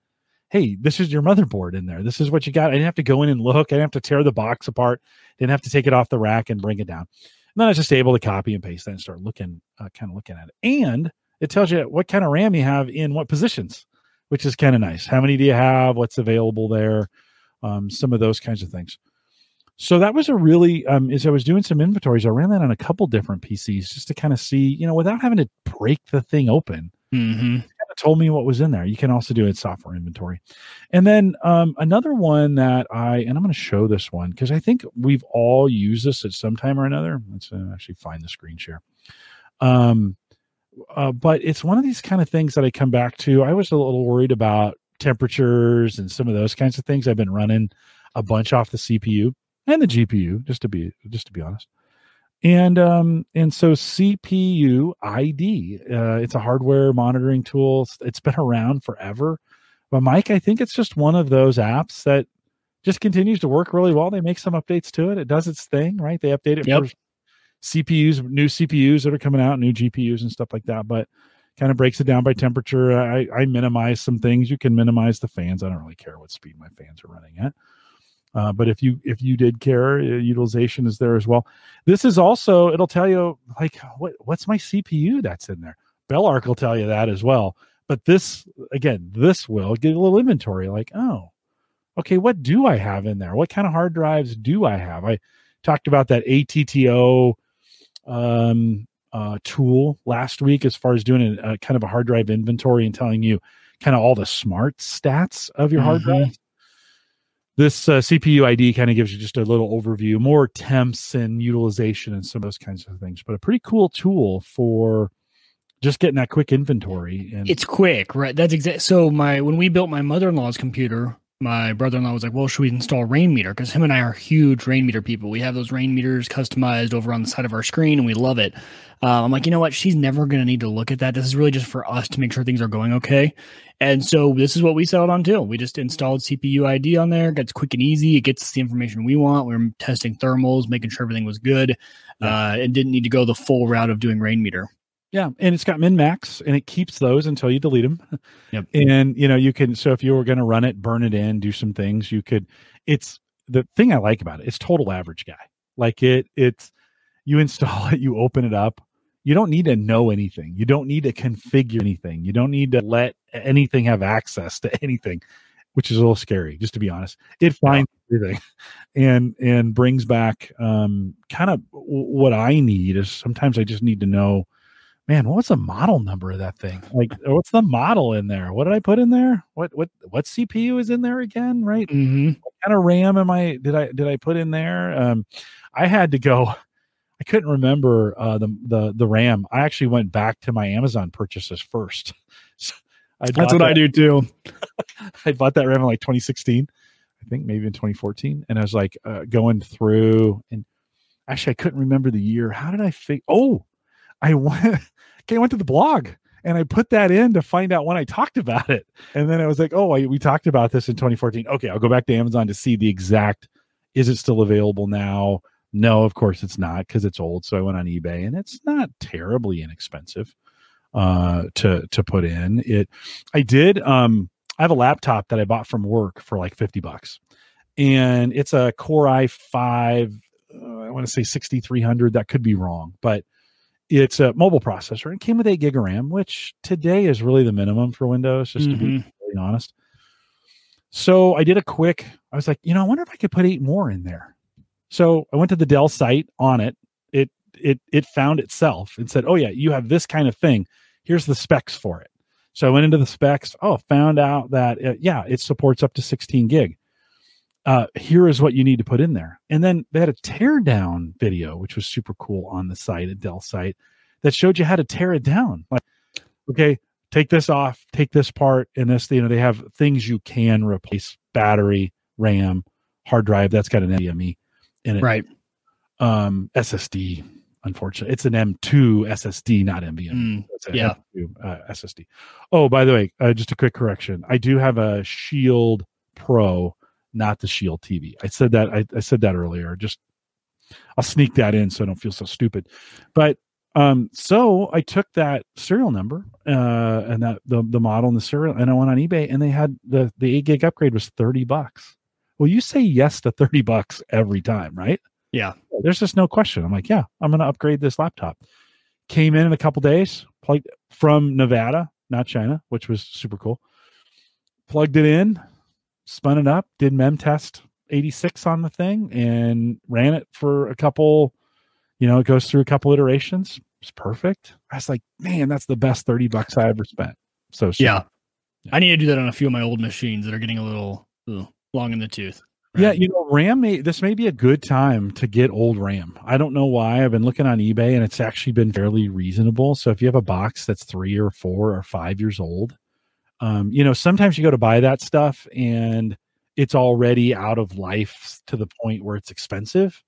hey this is your motherboard in there. This is what you got. I didn't have to go in and look. I didn't have to tear the box apart. Didn't have to take it off the rack and bring it down. And then i was just able to copy and paste that and start looking uh, kind of looking at it. And it tells you what kind of ram you have in what positions which is kind of nice. How many do you have? What's available there? Um, some of those kinds of things. So that was a really, um, as I was doing some inventories, I ran that on a couple different PCs just to kind of see, you know, without having to break the thing open. Mm-hmm. kind of told me what was in there. You can also do it software inventory. And then um, another one that I, and I'm going to show this one because I think we've all used this at some time or another. Let's uh, actually find the screen share. Um, uh, but it's one of these kind of things that I come back to. I was a little worried about temperatures and some of those kinds of things. I've been running a bunch off the CPU and the GPU, just to be just to be honest. And um, and so CPU ID, uh, it's a hardware monitoring tool. It's been around forever. But Mike, I think it's just one of those apps that just continues to work really well. They make some updates to it. It does its thing, right? They update it yep. for CPUs, new CPUs that are coming out, new GPUs and stuff like that. But kind of breaks it down by temperature. I, I minimize some things. You can minimize the fans. I don't really care what speed my fans are running at. Uh, but if you if you did care, uh, utilization is there as well. This is also it'll tell you like what what's my CPU that's in there. Belarc will tell you that as well. But this again, this will get a little inventory. Like oh, okay, what do I have in there? What kind of hard drives do I have? I talked about that ATTO um, uh, tool last week as far as doing a, a, kind of a hard drive inventory and telling you kind of all the smart stats of your mm-hmm. hard drive this uh, CPU ID kind of gives you just a little overview, more temps and utilization and some of those kinds of things. But a pretty cool tool for just getting that quick inventory. And it's quick, right? That's exact. So my when we built my mother in law's computer, my brother-in-law was like, "Well, should we install Rainmeter?" Because him and I are huge Rainmeter people. We have those Rainmeters customized over on the side of our screen, and we love it. Uh, I'm like, you know what? She's never going to need to look at that. This is really just for us to make sure things are going okay. And so this is what we settled on too. We just installed CPU ID on there. Gets quick and easy. It gets the information we want. We are testing thermals, making sure everything was good, yeah. uh, and didn't need to go the full route of doing Rainmeter. Yeah, and it's got min max, and it keeps those until you delete them. Yep. And you know you can. So if you were going to run it, burn it in, do some things, you could. It's the thing I like about it. It's total average guy. Like it. It's you install it, you open it up. You don't need to know anything. You don't need to configure anything. You don't need to let anything have access to anything, which is a little scary, just to be honest. It finds yeah. everything, and and brings back um, kind of what I need is sometimes I just need to know man, what's the model number of that thing? Like, what's the model in there? What did I put in there? What what what CPU is in there again? Right? Mm-hmm. What kind of RAM am I did I did I put in there? Um, I had to go. I couldn't remember uh, the the the RAM. I actually went back to my Amazon purchases first. So That's what that. I do too. I bought that RAM in like 2016, I think maybe in 2014, and I was like uh, going through and actually I couldn't remember the year. How did I figure? Oh, I went, okay, I went to the blog and I put that in to find out when I talked about it. And then I was like, oh, I, we talked about this in 2014. Okay, I'll go back to Amazon to see the exact. Is it still available now? No, of course it's not because it's old. So I went on eBay and it's not terribly inexpensive uh, to to put in. It. I did. Um, I have a laptop that I bought from work for like 50 bucks, and it's a Core i5. Uh, I want to say 6300. That could be wrong, but it's a mobile processor. It came with eight gig of RAM, which today is really the minimum for Windows, just mm-hmm. to be mm-hmm. really honest. So I did a quick. I was like, you know, I wonder if I could put eight more in there. So I went to the Dell site on it. It it it found itself and said, oh yeah, you have this kind of thing. Here's the specs for it. So I went into the specs. Oh, found out that it, yeah, it supports up to 16 gig uh, here is what you need to put in there. And then they had a teardown video, which was super cool on the site, a Dell site, that showed you how to tear it down. Like, okay, take this off, take this part, and this, you know, they have things you can replace battery, RAM, hard drive. That's got an NVMe in it. Right. Um, SSD, unfortunately. It's an M2 SSD, not NVMe. Mm, yeah. M2, uh, SSD. Oh, by the way, uh, just a quick correction. I do have a Shield Pro not the Shield TV. I said that I, I said that earlier. Just I'll sneak that in so I don't feel so stupid. But um, so I took that serial number uh, and that the the model and the serial, and I went on eBay, and they had the the eight gig upgrade was thirty bucks. Well, you say yes to thirty bucks every time, right? Yeah. There's just no question. I'm like, yeah, I'm going to upgrade this laptop. Came in in a couple days, plugged from Nevada, not China, which was super cool. Plugged it in, spun it up, did mem test 86 on the thing, and ran it for a couple. You know, it goes through a couple iterations. It's perfect. I was like, man, that's the best 30 bucks I ever spent. So, yeah. yeah. I need to do that on a few of my old machines that are getting a little ugh, long in the tooth. Right? Yeah, you know, RAM may this may be a good time to get old RAM. I don't know why. I've been looking on eBay and it's actually been fairly reasonable. So if you have a box that's three or four or five years old, um, you know, sometimes you go to buy that stuff and it's already out of life to the point where it's expensive.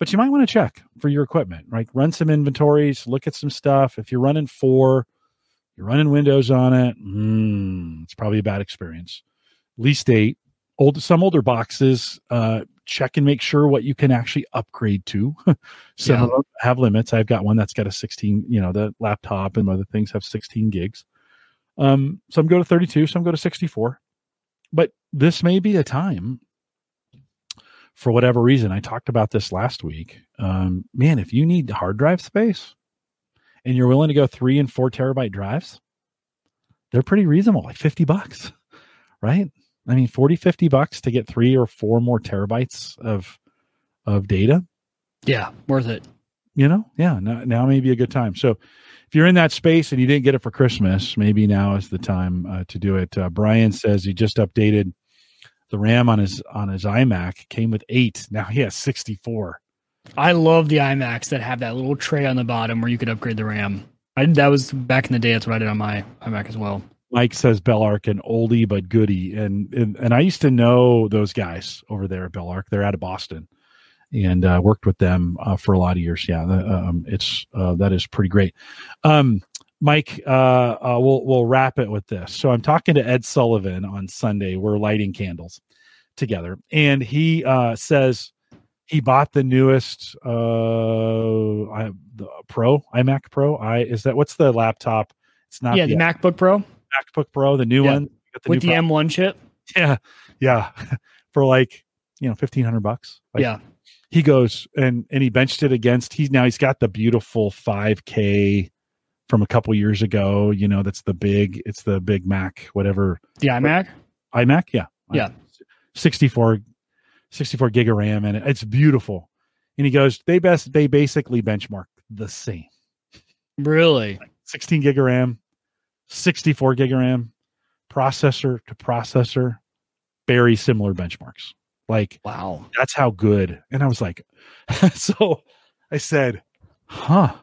but you might want to check for your equipment, right? Run some inventories, look at some stuff. If you're running four, you're running Windows on it, mm, it's probably a bad experience. Least eight. Old some older boxes, uh, check and make sure what you can actually upgrade to. some Yeah. have limits. I've got one that's got a 16, you know, the laptop and other things have 16 gigs. Um, some go to 32, some go to 64. But this may be a time for whatever reason. I talked about this last week. Um, man, if you need hard drive space and you're willing to go three and four terabyte drives, they're pretty reasonable, like 50 bucks, right? I mean, 40, 50 bucks to get three or four more terabytes of of data Yeah, worth it. you know yeah now, now may be a good time so if you're in that space and you didn't get it for christmas maybe now is the time uh, to do it uh, brian says he just updated the ram on his on his imac came with eight now he has 64 I love the iMacs that have that little tray on the bottom where you could upgrade the RAM. I that was back in the day. That's what I did on my iMac as well. mike says Belarc an oldie but goodie and, and and i used to know those guys over there at Belarc they're out of boston and uh, worked with them uh, for a lot of years yeah the, um, it's uh, that is pretty great um, Mike, uh, uh, we'll we'll wrap it with this. So I'm talking to Ed Sullivan on Sunday. We're lighting candles together, and he uh, says he bought the newest uh, I, the Pro iMac Pro. I is that what's the laptop? It's not yeah, the the MacBook Pro MacBook Pro, the new Yeah. one Got with the pro- M1 chip. yeah, yeah, for like you know fifteen hundred bucks. Like, yeah, he goes and and he benched it against. He's now he's got the beautiful five K from a couple years ago. You know that's the big. It's the big Mac whatever the iMac. iMac. Yeah, Yeah. 64, 64 gig of RAM and it. it's beautiful. And he goes, they best they basically benchmark the same. Really? 16 gig of RAM, 64 gig of RAM, processor to processor, very similar benchmarks. Like Wow. that's how good. And I was like, so I said, huh,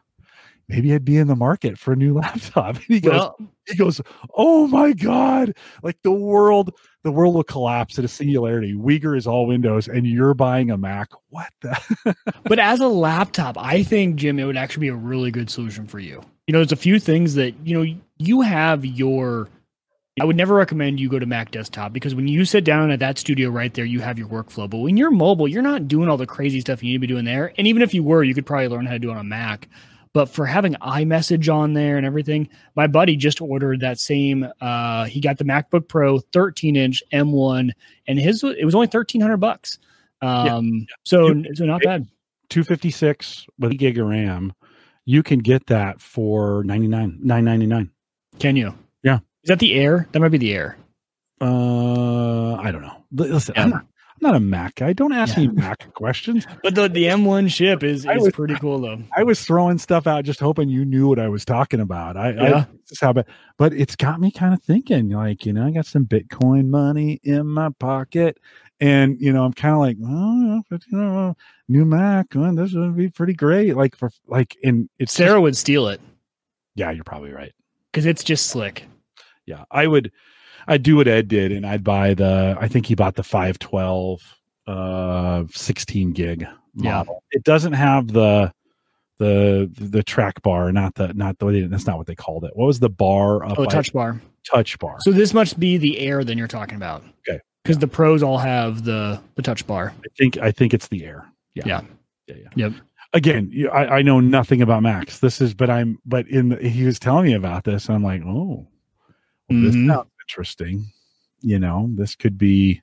maybe I'd be in the market for a new laptop. And he goes, Well, he goes, oh my God, like the world, the world will collapse at a singularity. Wieger is all Windows and you're buying a Mac. What the? but as a laptop, I think Jim, it would actually be a really good solution for you. You know, there's a few things that you know you have your. I would never recommend you go to Mac desktop because when you sit down at that studio right there, you have your workflow. But when you're mobile, you're not doing all the crazy stuff you need to be doing there. And even if you were, you could probably learn how to do it on a Mac. But for having iMessage on there and everything, my buddy just ordered that same. Uh, he got the MacBook Pro 13 inch M1, and his it was only 1300 bucks. Um, so so not bad. 256 with a gig of RAM, you can get that for 99, 999. Can you? Is that the air? That might be the air. Uh, I don't know. Listen, Yeah. I'm, not, I'm not a Mac guy. Don't ask Yeah. me Mac questions. But the, the M1 ship is, is was- pretty cool though. I was throwing stuff out just hoping you knew what I was talking about. I, I Yeah. just how bad, but it's got me kind of thinking. Like, you know, I got some Bitcoin money in my pocket, and you know, I'm kind of like, oh, but, you know, new Mac, oh, this would be pretty great. Like for like, in it's just- Sarah would steal it yeah, you're probably right. because it's just slick. Yeah, I would. I'd do what Ed did, and I'd buy the. I think he bought the 512, uh, 16 gig Yeah. model. It doesn't have the the the track bar, not the not the. That's not what they called it. What was the bar? Oh, touch bar. touch bar. So this must be the air then you're talking about. Okay. Because the pros all have the the touch bar. I think I think it's the air. Yeah. Yeah. Yeah. yeah. Yep. Again, I, I know nothing about Macs. This is, but I'm, but in the, he was telling me about this. And I'm like, oh, well, this Mhm. sounds interesting. You know, this could be,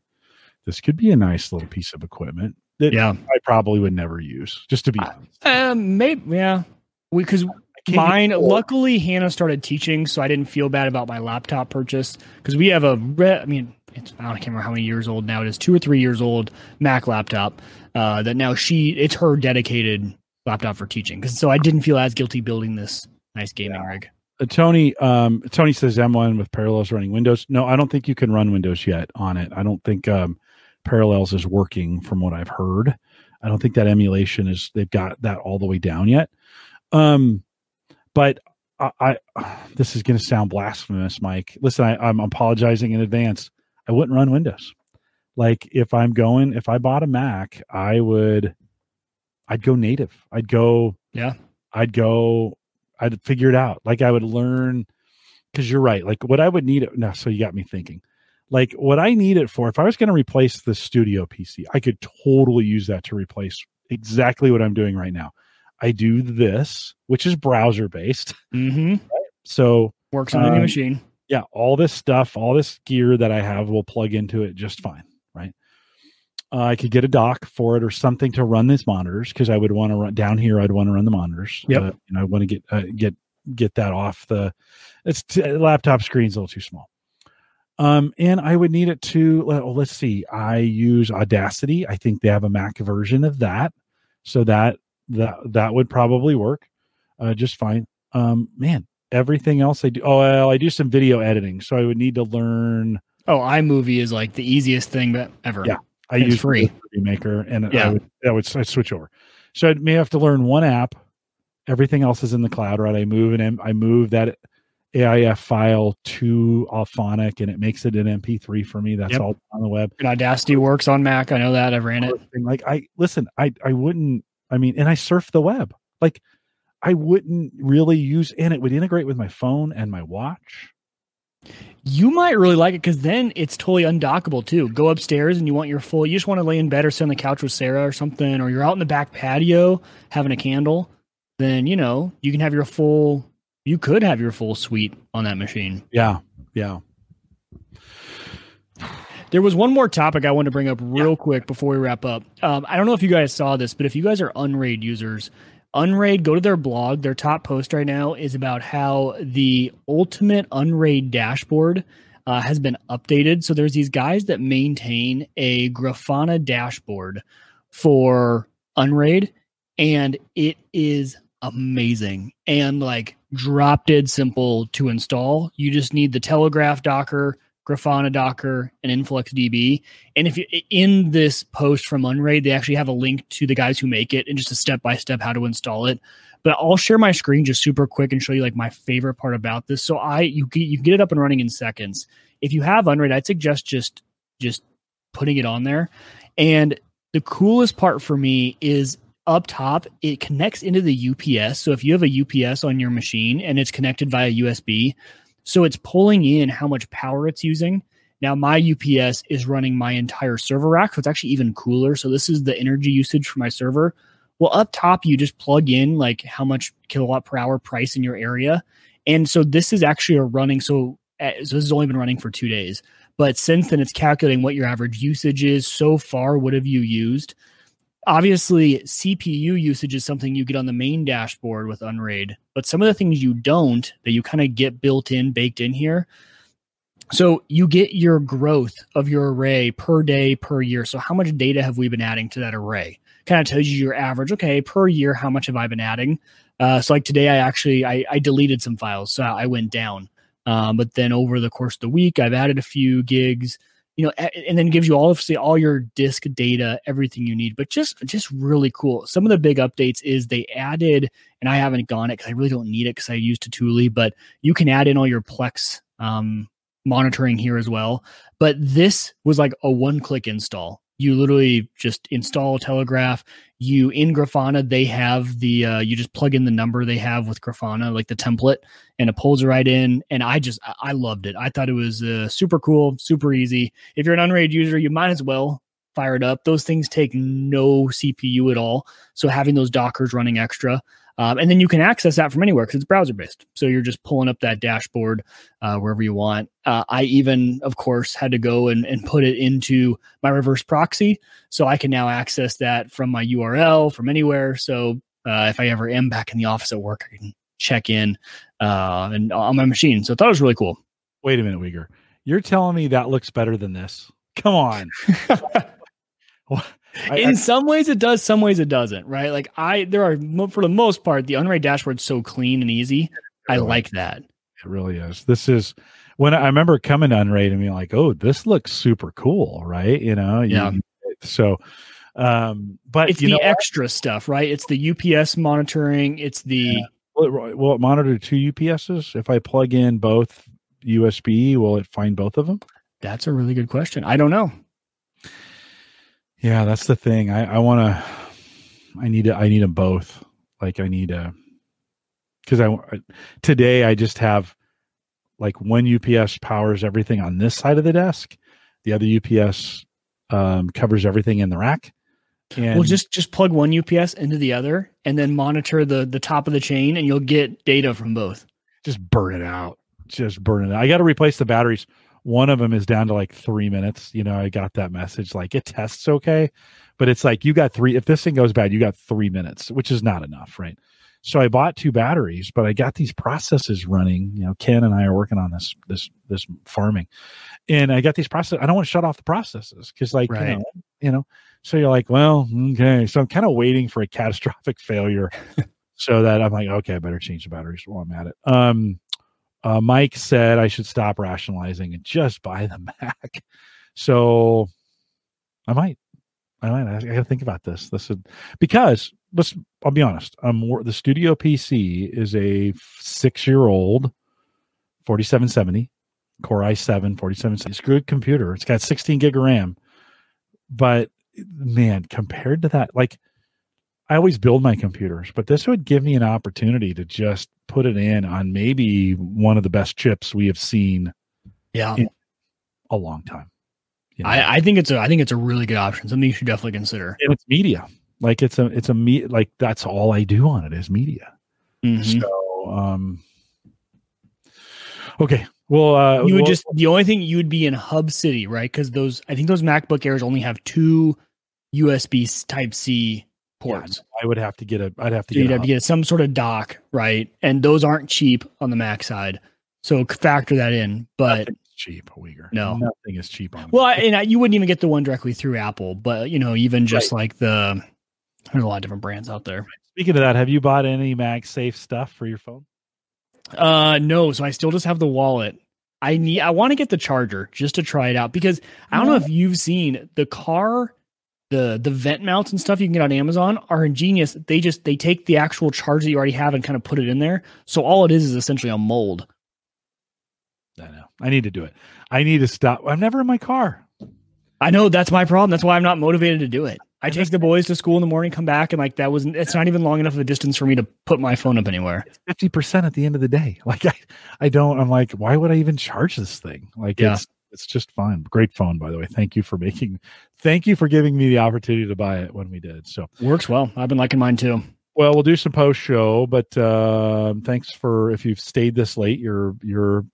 this could be a nice little piece of equipment that Yeah. I probably would never use. Just to be honest, Um. Maybe. Yeah. Because mine, luckily, Hannah started teaching, so I didn't feel bad about my laptop purchase. Because we have a, re- I mean, it's I don't remember how many years old now. It is two or three years old Mac laptop. Uh, that now she, it's her dedicated laptop for teaching. Because so I didn't feel as guilty building this nice gaming rig. Uh, Tony, um, Tony says M1 with Parallels running Windows. No, I don't think you can run Windows yet on it. I don't think um, Parallels is working from what I've heard. I don't think that emulation is. They've got that all the way down yet. Um, but I, I this is going to sound blasphemous, Mike. Listen, I, I'm apologizing in advance. I wouldn't run Windows. Like if I'm going, if I bought a Mac, I would. I'd go native. I'd go Yeah. I'd go I'd figure it out. Like I would learn because you're right. Like what I would need it now, so you got me thinking. Like what I need it for, if I was going to replace the studio PC, I could totally use that to replace exactly what I'm doing right now. I do this, which is browser based. Mm-hmm. So Works on any Um, machine. yeah, all this stuff, all this gear that I have will plug into it just fine? Uh, I could get a dock for it or something to run these monitors because I would want to run down here. I'd want to run the monitors. Yep. Uh, know, I want to get uh, get get that off the. It's t- laptop screen's a little too small. Um, and I would need it to. well, let's see. I use Audacity. I think they have a Mac version of that, so that that that would probably work, uh, just fine. Um, man, everything else I do. Oh, well, I do some video editing, so I would need to learn. Oh, iMovie is like the easiest thing that ever. Yeah. I It's use free. Movie Maker, and Yeah. I would I would I switch over. So I may have to learn one app. Everything else is in the cloud, right? I move and I move that AIF file to Auphonic, and it makes it an MP3 for me. That's Yep. all on the web. And Audacity works on Mac. I know that. I've ran it. Like I listen, I I wouldn't. I mean, and I surf the web. Like I wouldn't really use, and it would integrate with my phone and my watch. You might really like it because then it's totally undockable too. Go upstairs and you want your full. You just want to lay in bed or sit on the couch with Sarah or something, or you're out in the back patio having a candle. Then you know you can have your full. You could have your full suite on that machine. Yeah, yeah. There was one more topic I wanted to bring up real quick before we wrap up. Um, I don't know if you guys saw this, but if you guys are Unraid users, Unraid, go to their blog. Their top post right now is about how the ultimate Unraid dashboard uh, has been updated. So there's these guys that maintain a Grafana dashboard for Unraid, and it is amazing and like drop dead simple to install. You just need the Telegraf Docker, Grafana Docker, and InfluxDB. And if you in this post from Unraid, they actually have a link to the guys who make it and just a step by step how to install it. But I'll share my screen just super quick and show you like my favorite part about this. So I you get you get it up and running in seconds. If you have Unraid, I'd suggest just just putting it on there. And the coolest part for me is up top, it connects into the UPS. So if you have a UPS on your machine and it's connected via USB, so it's pulling in how much power it's using. Now my UPS is running my entire server rack, so it's actually even cooler. So this is the energy usage for my server. Well, up top you just plug in like how much kilowatt per hour price in your area, and so this is actually a running. So, uh, so this has only been running for two days, but since then it's calculating what your average usage is so far. What have you used? Obviously, CPU usage is something you get on the main dashboard with Unraid, but some of the things you don't that you kind of get built in, baked in here. So you get your growth of your array per day, per year. So how much data have we been adding to that array? Kind of tells you your average. Okay, per year, how much have I been adding? Uh, so like today, I actually I, I deleted some files, so I went down. Um, but then over the course of the week, I've added a few gigs you know and then gives you all say all your disk data everything you need. But just just really cool. Some of the big updates is they added and i haven't gone it because i really don't need it because i use Tautulli, but you can add in all your plex um, monitoring here as well. But this was like a one click install you literally just install telegraf. You in grafana they have the uh, you just plug in the number they have with grafana like the template and it pulls right in. And i just I- loved it. I thought it was uh, super cool super easy. If you're an unraid user you might as well fire it up. Those things take no cpu at all. So having those dockers running extra um, and then you can access that from anywhere because it's browser based so you're just pulling up that dashboard uh, wherever you want uh, i even of course had to go and, and put it into my reverse proxy so i can now access that from my url from anywhere so uh, if i ever am back in the office at work i can check in uh, and on my machine. So I thought it was really cool. Wait a minute, Wieger. You're telling me that looks better than this? Come on. I- in I- some ways it does, some ways it doesn't, right? Like I, there are for the most part, the Unraid dashboard's so clean and easy. I like that. It really is. This is when I remember coming to Unraid and being like, "Oh, this looks super cool," right? You know, you- Yeah. So, um, but It's the know, extra stuff, right? It's the UPS monitoring. It's the will it, will it monitor two UPSs? If I plug in both USB, will it find both of them? that's a really good question. I don't know. Yeah, that's the thing. I, I want to. I need to, I need them both. Like I need a, because I today I just have like one UPS powers everything on this side of the desk, the other UPS um, covers everything in the rack. And well, just just plug one UPS into the other, and then monitor the the top of the chain, and you'll get data from both. Just burn it out. Just burn it out. I got to replace the batteries. One of them is down to like three minutes. You know, I got that message. Like it tests okay, but it's like you got three. If this thing goes bad, you got three minutes, which is not enough, right? So I bought two batteries, but I got these processes running. You know, Ken and I are working on this this this farming, and I got these processes. I don't want to shut off the processes because, like, right. you know, you know. So you're like, well, okay. So I'm kind of waiting for a catastrophic failure, so that I'm like, okay, I better change the batteries while I'm at it. Um, uh, Mike said I should stop rationalizing and just buy the Mac. So I might. I might. I, got to think about this. This would because let's I'll be honest. Um, the Studio PC is a six year old 4770 Core i7 4770. It's a good computer. It's got 16 gig of RAM, but man, compared to that, like I always build my computers, but this would give me an opportunity to just put it in on maybe one of the best chips we have seen. Yeah, a long time. You know? I, I think it's a I think it's a really good option. Something you should definitely consider. And it's media. Like it's a it's a me like that's all I do on it is media. Mm-hmm. So um okay. Well, uh, you would well, just the only thing you would be in Hub City, right? Because those I think those MacBook Airs only have two USB Type C ports. Yeah, I would have to get a. I'd have to. So get you'd have to get some sort of dock, right? And those aren't cheap on the Mac side, so factor that in. But cheap, Wieger. No, nothing is cheap on. Well, and I, you wouldn't even get the one directly through Apple, but you know, even just right. like the there's a lot of different brands out there. Speaking of that, have you bought any MagSafe stuff for your phone? Uh, no. So I still just have the wallet. I need. I want to get the charger just to try it out because I don't know if you've seen the car, the the vent mounts and stuff you can get on Amazon are ingenious. They just they take the actual charge that you already have and kind of put it in there. So all it is is essentially a mold. I know. I need to do it. I need to stop. I'm never in my car. I know that's my problem. That's why I'm not motivated to do it. I take the boys to school in the morning, come back, and like that wasn't. It's not even long enough of a distance for me to put my phone up anywhere. Fifty percent at the end of the day. Like I, I don't. I'm like, why would I even charge this thing? Like yeah. it's it's just fine. Great phone, by the way. Thank you for making. Thank you for giving me the opportunity to buy it when we did. So works well. I've been liking mine too. Well, we'll do some post show, but uh, thanks for if you've stayed this late. You're you're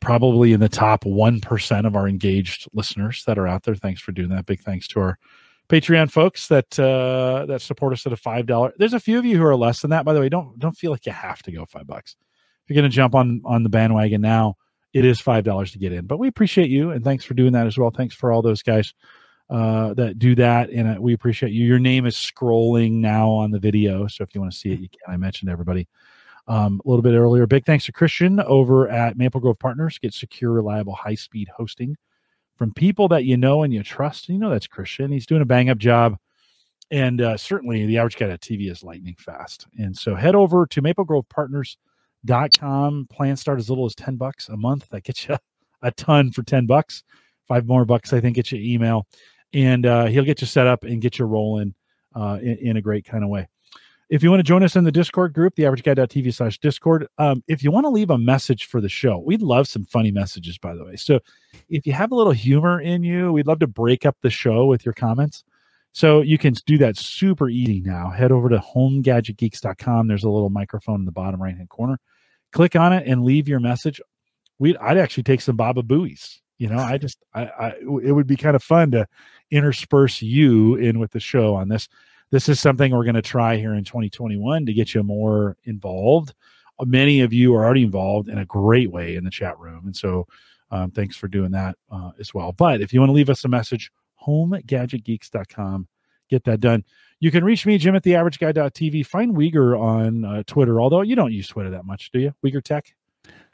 probably in the top one percent of our engaged listeners that are out there. Thanks for doing that. Big thanks to our Patreon folks that uh, that support us at a five dollar. There's a few of you who are less than that. By the way, don't don't feel like you have to go five bucks. If you're going to jump on on the bandwagon now, it is five dollars to get in. But we appreciate you and thanks for doing that as well. Thanks for all those guys uh, that do that, and uh, we appreciate you. Your name is scrolling now on the video, so if you want to see it, you can. I mentioned everybody um, a little bit earlier. Big thanks to Christian over at Maple Grove Partners. Get secure, reliable, high speed hosting from people that you know and you trust. You know that's Christian. He's doing a bang up job. And uh, certainly the average guy at TV is lightning fast. And so head over to maplegrovepartners.com. Plans start as little as 10 bucks a month. That gets you a ton for 10 bucks. Five more bucks, I think, get you email. And uh, he'll get you set up and get you rolling uh, in, in a great kind of way. If you want to join us in the Discord group, the average guy.tv slash Discord, um, if you want to leave a message for the show, we'd love some funny messages, by the way. So if you have a little humor in you, we'd love to break up the show with your comments. So you can do that super easy now. Head over to homegadgetgeeks.com. There's a little microphone in the bottom right hand corner. Click on it and leave your message. We'd I'd actually take some Baba Booies. You know, I just I, I it would be kind of fun to intersperse you in with the show on this this is something we're going to try here in 2021 to get you more involved. Many of you are already involved in a great way in the chat room. And so um, thanks for doing that uh, as well. But if you want to leave us a message, homegadgetgeeks.com, get that done. You can reach me, Jim at theaverageguy.tv. Find Wieger on uh, Twitter, although you don't use Twitter that much, do you? Wieger Tech?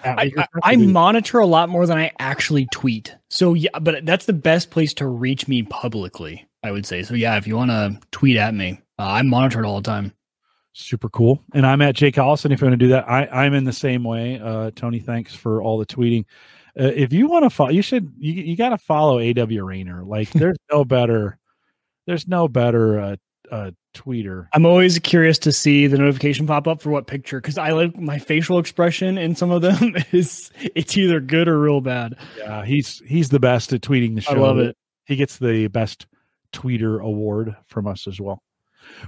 I, I, I, monitor a lot more than I actually tweet. So yeah, but that's the best place to reach me publicly. I would say. So yeah, if you want to tweet at me, uh, I'm monitored all the time. Super cool. And I'm at J Collison. If you want to do that, I, I'm in the same way. Uh, Tony, thanks for all the tweeting. Uh, if you want to follow, you should, you, you got to follow AW Rainer. Like there's no better, there's no better, uh, uh, tweeter. I'm always curious to see the notification pop up for what picture because I like my facial expression in some of them is it's either good or real bad. Yeah, he's he's the best at tweeting the show. I love it. He gets the best tweeter award from us as well.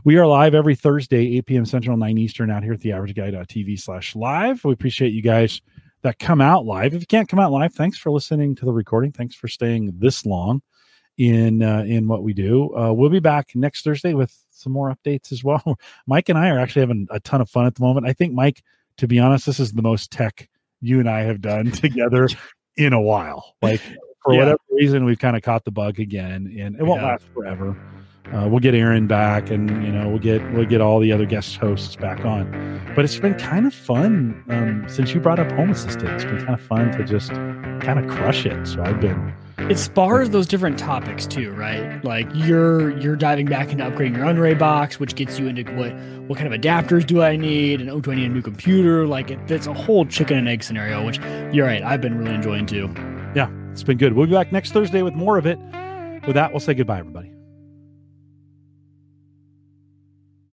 We are live every Thursday, 8 p.m. Central, 9 Eastern, out here at the average guy.tv slash live. We appreciate you guys that come out live. If you can't come out live, thanks for listening to the recording. Thanks for staying this long in uh, in what we do. Uh, we'll be back next Thursday with some more updates as well. Mike and I are actually having a ton of fun at the moment. I think Mike, to be honest, this is the most tech you and I have done together in a while. Like for Yeah. whatever reason, we've kind of caught the bug again, and it won't Yeah. last forever. Uh, we'll get Aaron back, and you know we'll get we'll get all the other guest hosts back on. But it's been kind of fun um, since you brought up Home Assistant. It's been kind of fun to just kind of crush it. So I've been It spars those different topics too, right? Like you're you're diving back into upgrading your Unraid box, which gets you into what what kind of adapters do I need, and oh, do I need a new computer? Like it, it's a whole chicken and egg scenario, which you're right. I've been really enjoying too. yeah, it's been good. We'll be back next Thursday with more of it. With that, we'll say goodbye, everybody.